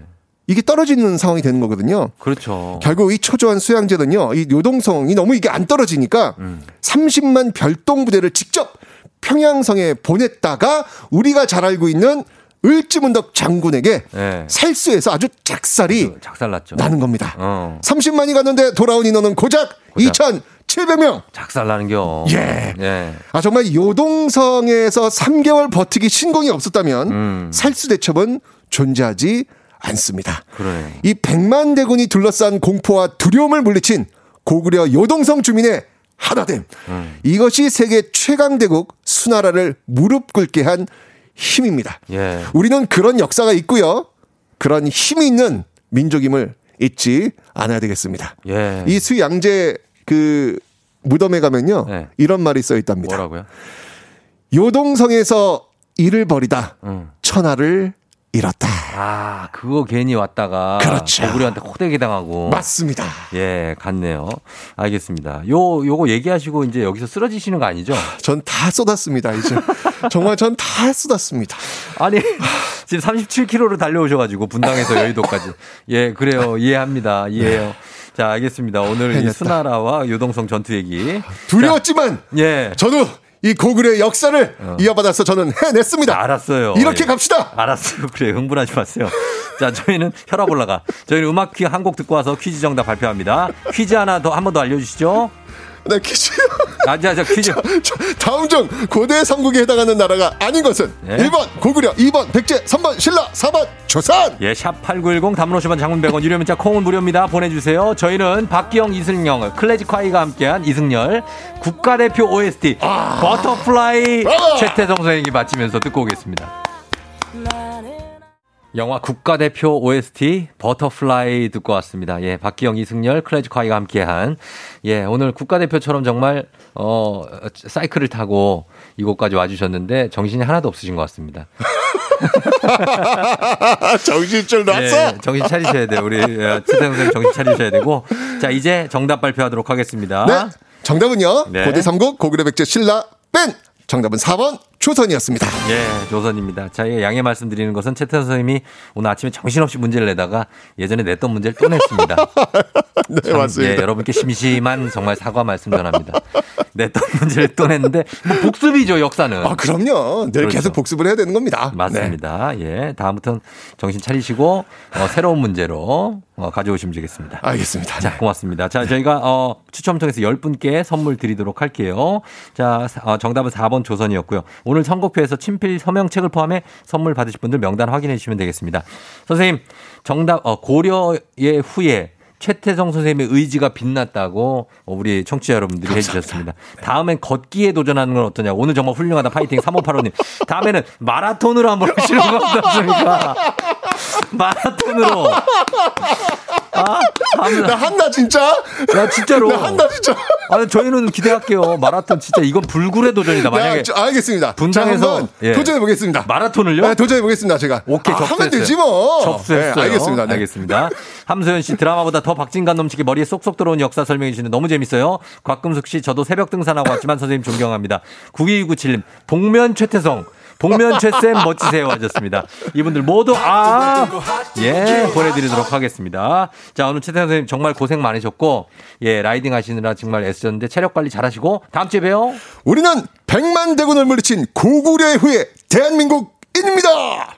이게 떨어지는 상황이 되는 거거든요. 그렇죠. 결국 이 초조한 수양제는요, 이 요동성이 너무 이게 안 떨어지니까 30만 별동 부대를 직접 평양성에 보냈다가 우리가 잘 알고 있는 을지문덕 장군에게 예. 살수해서 아주 작살이 작살났죠. 나는 겁니다. 어. 30만이 갔는데 돌아온 인원은 고작, 2,700명. 작살나는겨. 예. 예. 아 정말 요동성에서 3개월 버티기 신공이 없었다면 음. 살수 대첩은 존재하지 않습니다. 그러네. 이 백만 대군이 둘러싼 공포와 두려움을 물리친 고구려 요동성 주민의 하나됨. 음. 이것이 세계 최강 대국 수나라를 무릎 꿇게 한 힘입니다. 예. 우리는 그런 역사가 있고요. 그런 힘이 있는 민족임을 잊지 않아야 되겠습니다. 예. 이 수양제 그 무덤에 가면요. 이런 말이 써 있답니다. 네. 뭐라고요? 요동성에서 일을 벌이다 음. 천하를 잃었다. 아, 그거 괜히 왔다가 그렇죠. 고구려한테 호되게 당하고 맞습니다. 예, 같네요. 알겠습니다. 요 요거 얘기하시고 이제 여기서 쓰러지시는 거 아니죠? 전 다 쏟았습니다, 이제. 정말 전 다 쏟았습니다. 아니, 지금 37km를 달려오셔 가지고 분당에서 여의도까지. 예, 그래요. 이해합니다. 이해해요. 자, 알겠습니다. 오늘 이 해냈다. 수나라와 요동성 전투 얘기. 두려웠지만 예. 저도 이 고구려의 역사를 이어받아서 저는 해냈습니다. 알았어요. 이렇게 예. 갑시다. 알았어요. 그래, 흥분하지 마세요. 자, 저희는 혈압 올라가. 저희는 음악 퀴즈 한곡 듣고 와서 퀴즈 정답 발표합니다. 퀴즈 하나 더 한 번 더 알려주시죠. 네, 퀴즈. 아, 자, 자, 퀴즈. 다음 중 고대 삼국에 해당하는 나라가 아닌 것은 예? 1번 고구려, 2번 백제, 3번 신라, 4번 조선. 예, 샵 8910 단문 50원 장문 100원 유료 문자 콩은 무료입니다. 보내주세요. 저희는 박기영, 이승열, 클래지콰이가 함께한 이승열 국가대표 OST Butterfly 최태성 선생님이 마치면서 듣고 오겠습니다. 영화 국가대표 OST Butterfly 듣고 왔습니다. 예, 박기영, 이승열, 클래지콰이가 함께한 예, 오늘 국가대표처럼 정말 어 사이클을 타고 이곳까지 와주셨는데 정신이 하나도 없으신 것 같습니다. 정신줄 놨어. 예, 정신 차리셔야 돼요. 우리 예, 최태성 선생님 정신 차리셔야 되고 자 이제 정답 발표하도록 하겠습니다. 네. 정답은요. 네. 고대 삼국 고구려 백제 신라 뺀. 정답은 4번 조선이었습니다. 예, 조선입니다. 자, 예, 양해 말씀드리는 것은 최태선 선생님이 오늘 아침에 정신없이 문제를 내다가 예전에 냈던 문제를 또 냈습니다. 네, 참, 맞습니다. 예, 여러분께 심심한 정말 사과 말씀 전합니다. 냈던 문제를 또 냈는데 뭐 복습이죠, 역사는. 아, 그럼요. 늘 그렇죠. 계속 복습을 해야 되는 겁니다. 맞습니다. 예, 다음부터는 정신 차리시고 어, 새로운 문제로 어, 가져오시면 되겠습니다. 알겠습니다. 자, 고맙습니다. 자, 저희가 어, 추첨 통해서 10분께 선물 드리도록 할게요. 자, 사- 어, 정답은 4번 조선이었고요. 오늘 선곡표에서 친필 서명책을 포함해 선물 받으실 분들 명단 확인해 주시면 되겠습니다. 선생님, 정답 어, 고려의 후예 최태성 선생님의 의지가 빛났다고 우리 청취자 여러분들이 해주셨습니다. 다음엔 걷기에 도전하는 건 어떠냐. 오늘 정말 훌륭하다. 파이팅 3585님. 다음에는 마라톤으로 한번 하시는 건 어떻습니까? 마라톤으로. 아, 다음에 나 한다 진짜. 야 진짜로. 나 한다 진짜. 아 저희는 기대할게요. 마라톤 진짜 이건 불굴의 도전이다. 만약에 네, 저- 알겠습니다. 분당에서 한번 예. 도전해 보겠습니다. 마라톤을요? 네, 도전해 보겠습니다. 제가. 오케이 아, 접수했어요. 하면 되지 뭐. 접수했어요. 네, 알겠습니다. 네. 알겠습니다. 함소연 씨 드라마보다 더 박진감 넘치게 머리에 쏙쏙 들어온 역사 설명해 주시는 너무 재밌어요. 곽금숙 씨 저도 새벽 등산하고 왔지만 선생님 존경합니다. 9297님 복면 최태성 복면 최쌤 멋지세요 하셨습니다. 이분들 모두 아 예 보내드리도록 하겠습니다. 자 오늘 최태성 선생님 정말 고생 많으셨고 예 라이딩 하시느라 정말 애쓰셨는데 체력 관리 잘 하시고 다음 주에 봬요. 우리는 백만 대군을 물리친 고구려의 후예 대한민국입니다.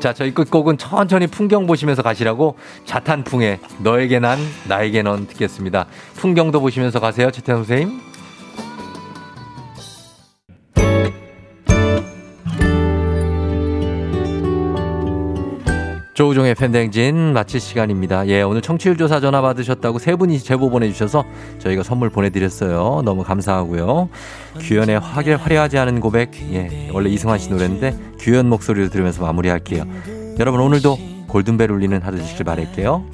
자, 저희 끝곡은 천천히 풍경 보시면서 가시라고 자탄풍의 너에게 난 나에게 넌 듣겠습니다. 풍경도 보시면서 가세요, 최태성 선생님. 조우종의 팬댕진 마칠 시간입니다. 예, 오늘 청취율 조사 전화 받으셨다고 세 분이 제보 보내주셔서 저희가 선물 보내드렸어요. 너무 감사하고요. 규현의 화려, 화려하지 않은 고백. 예, 원래 이승환 씨 노래인데 규현 목소리로 들으면서 마무리할게요. 여러분 오늘도 골든벨 울리는 하루 되시길 바랄게요.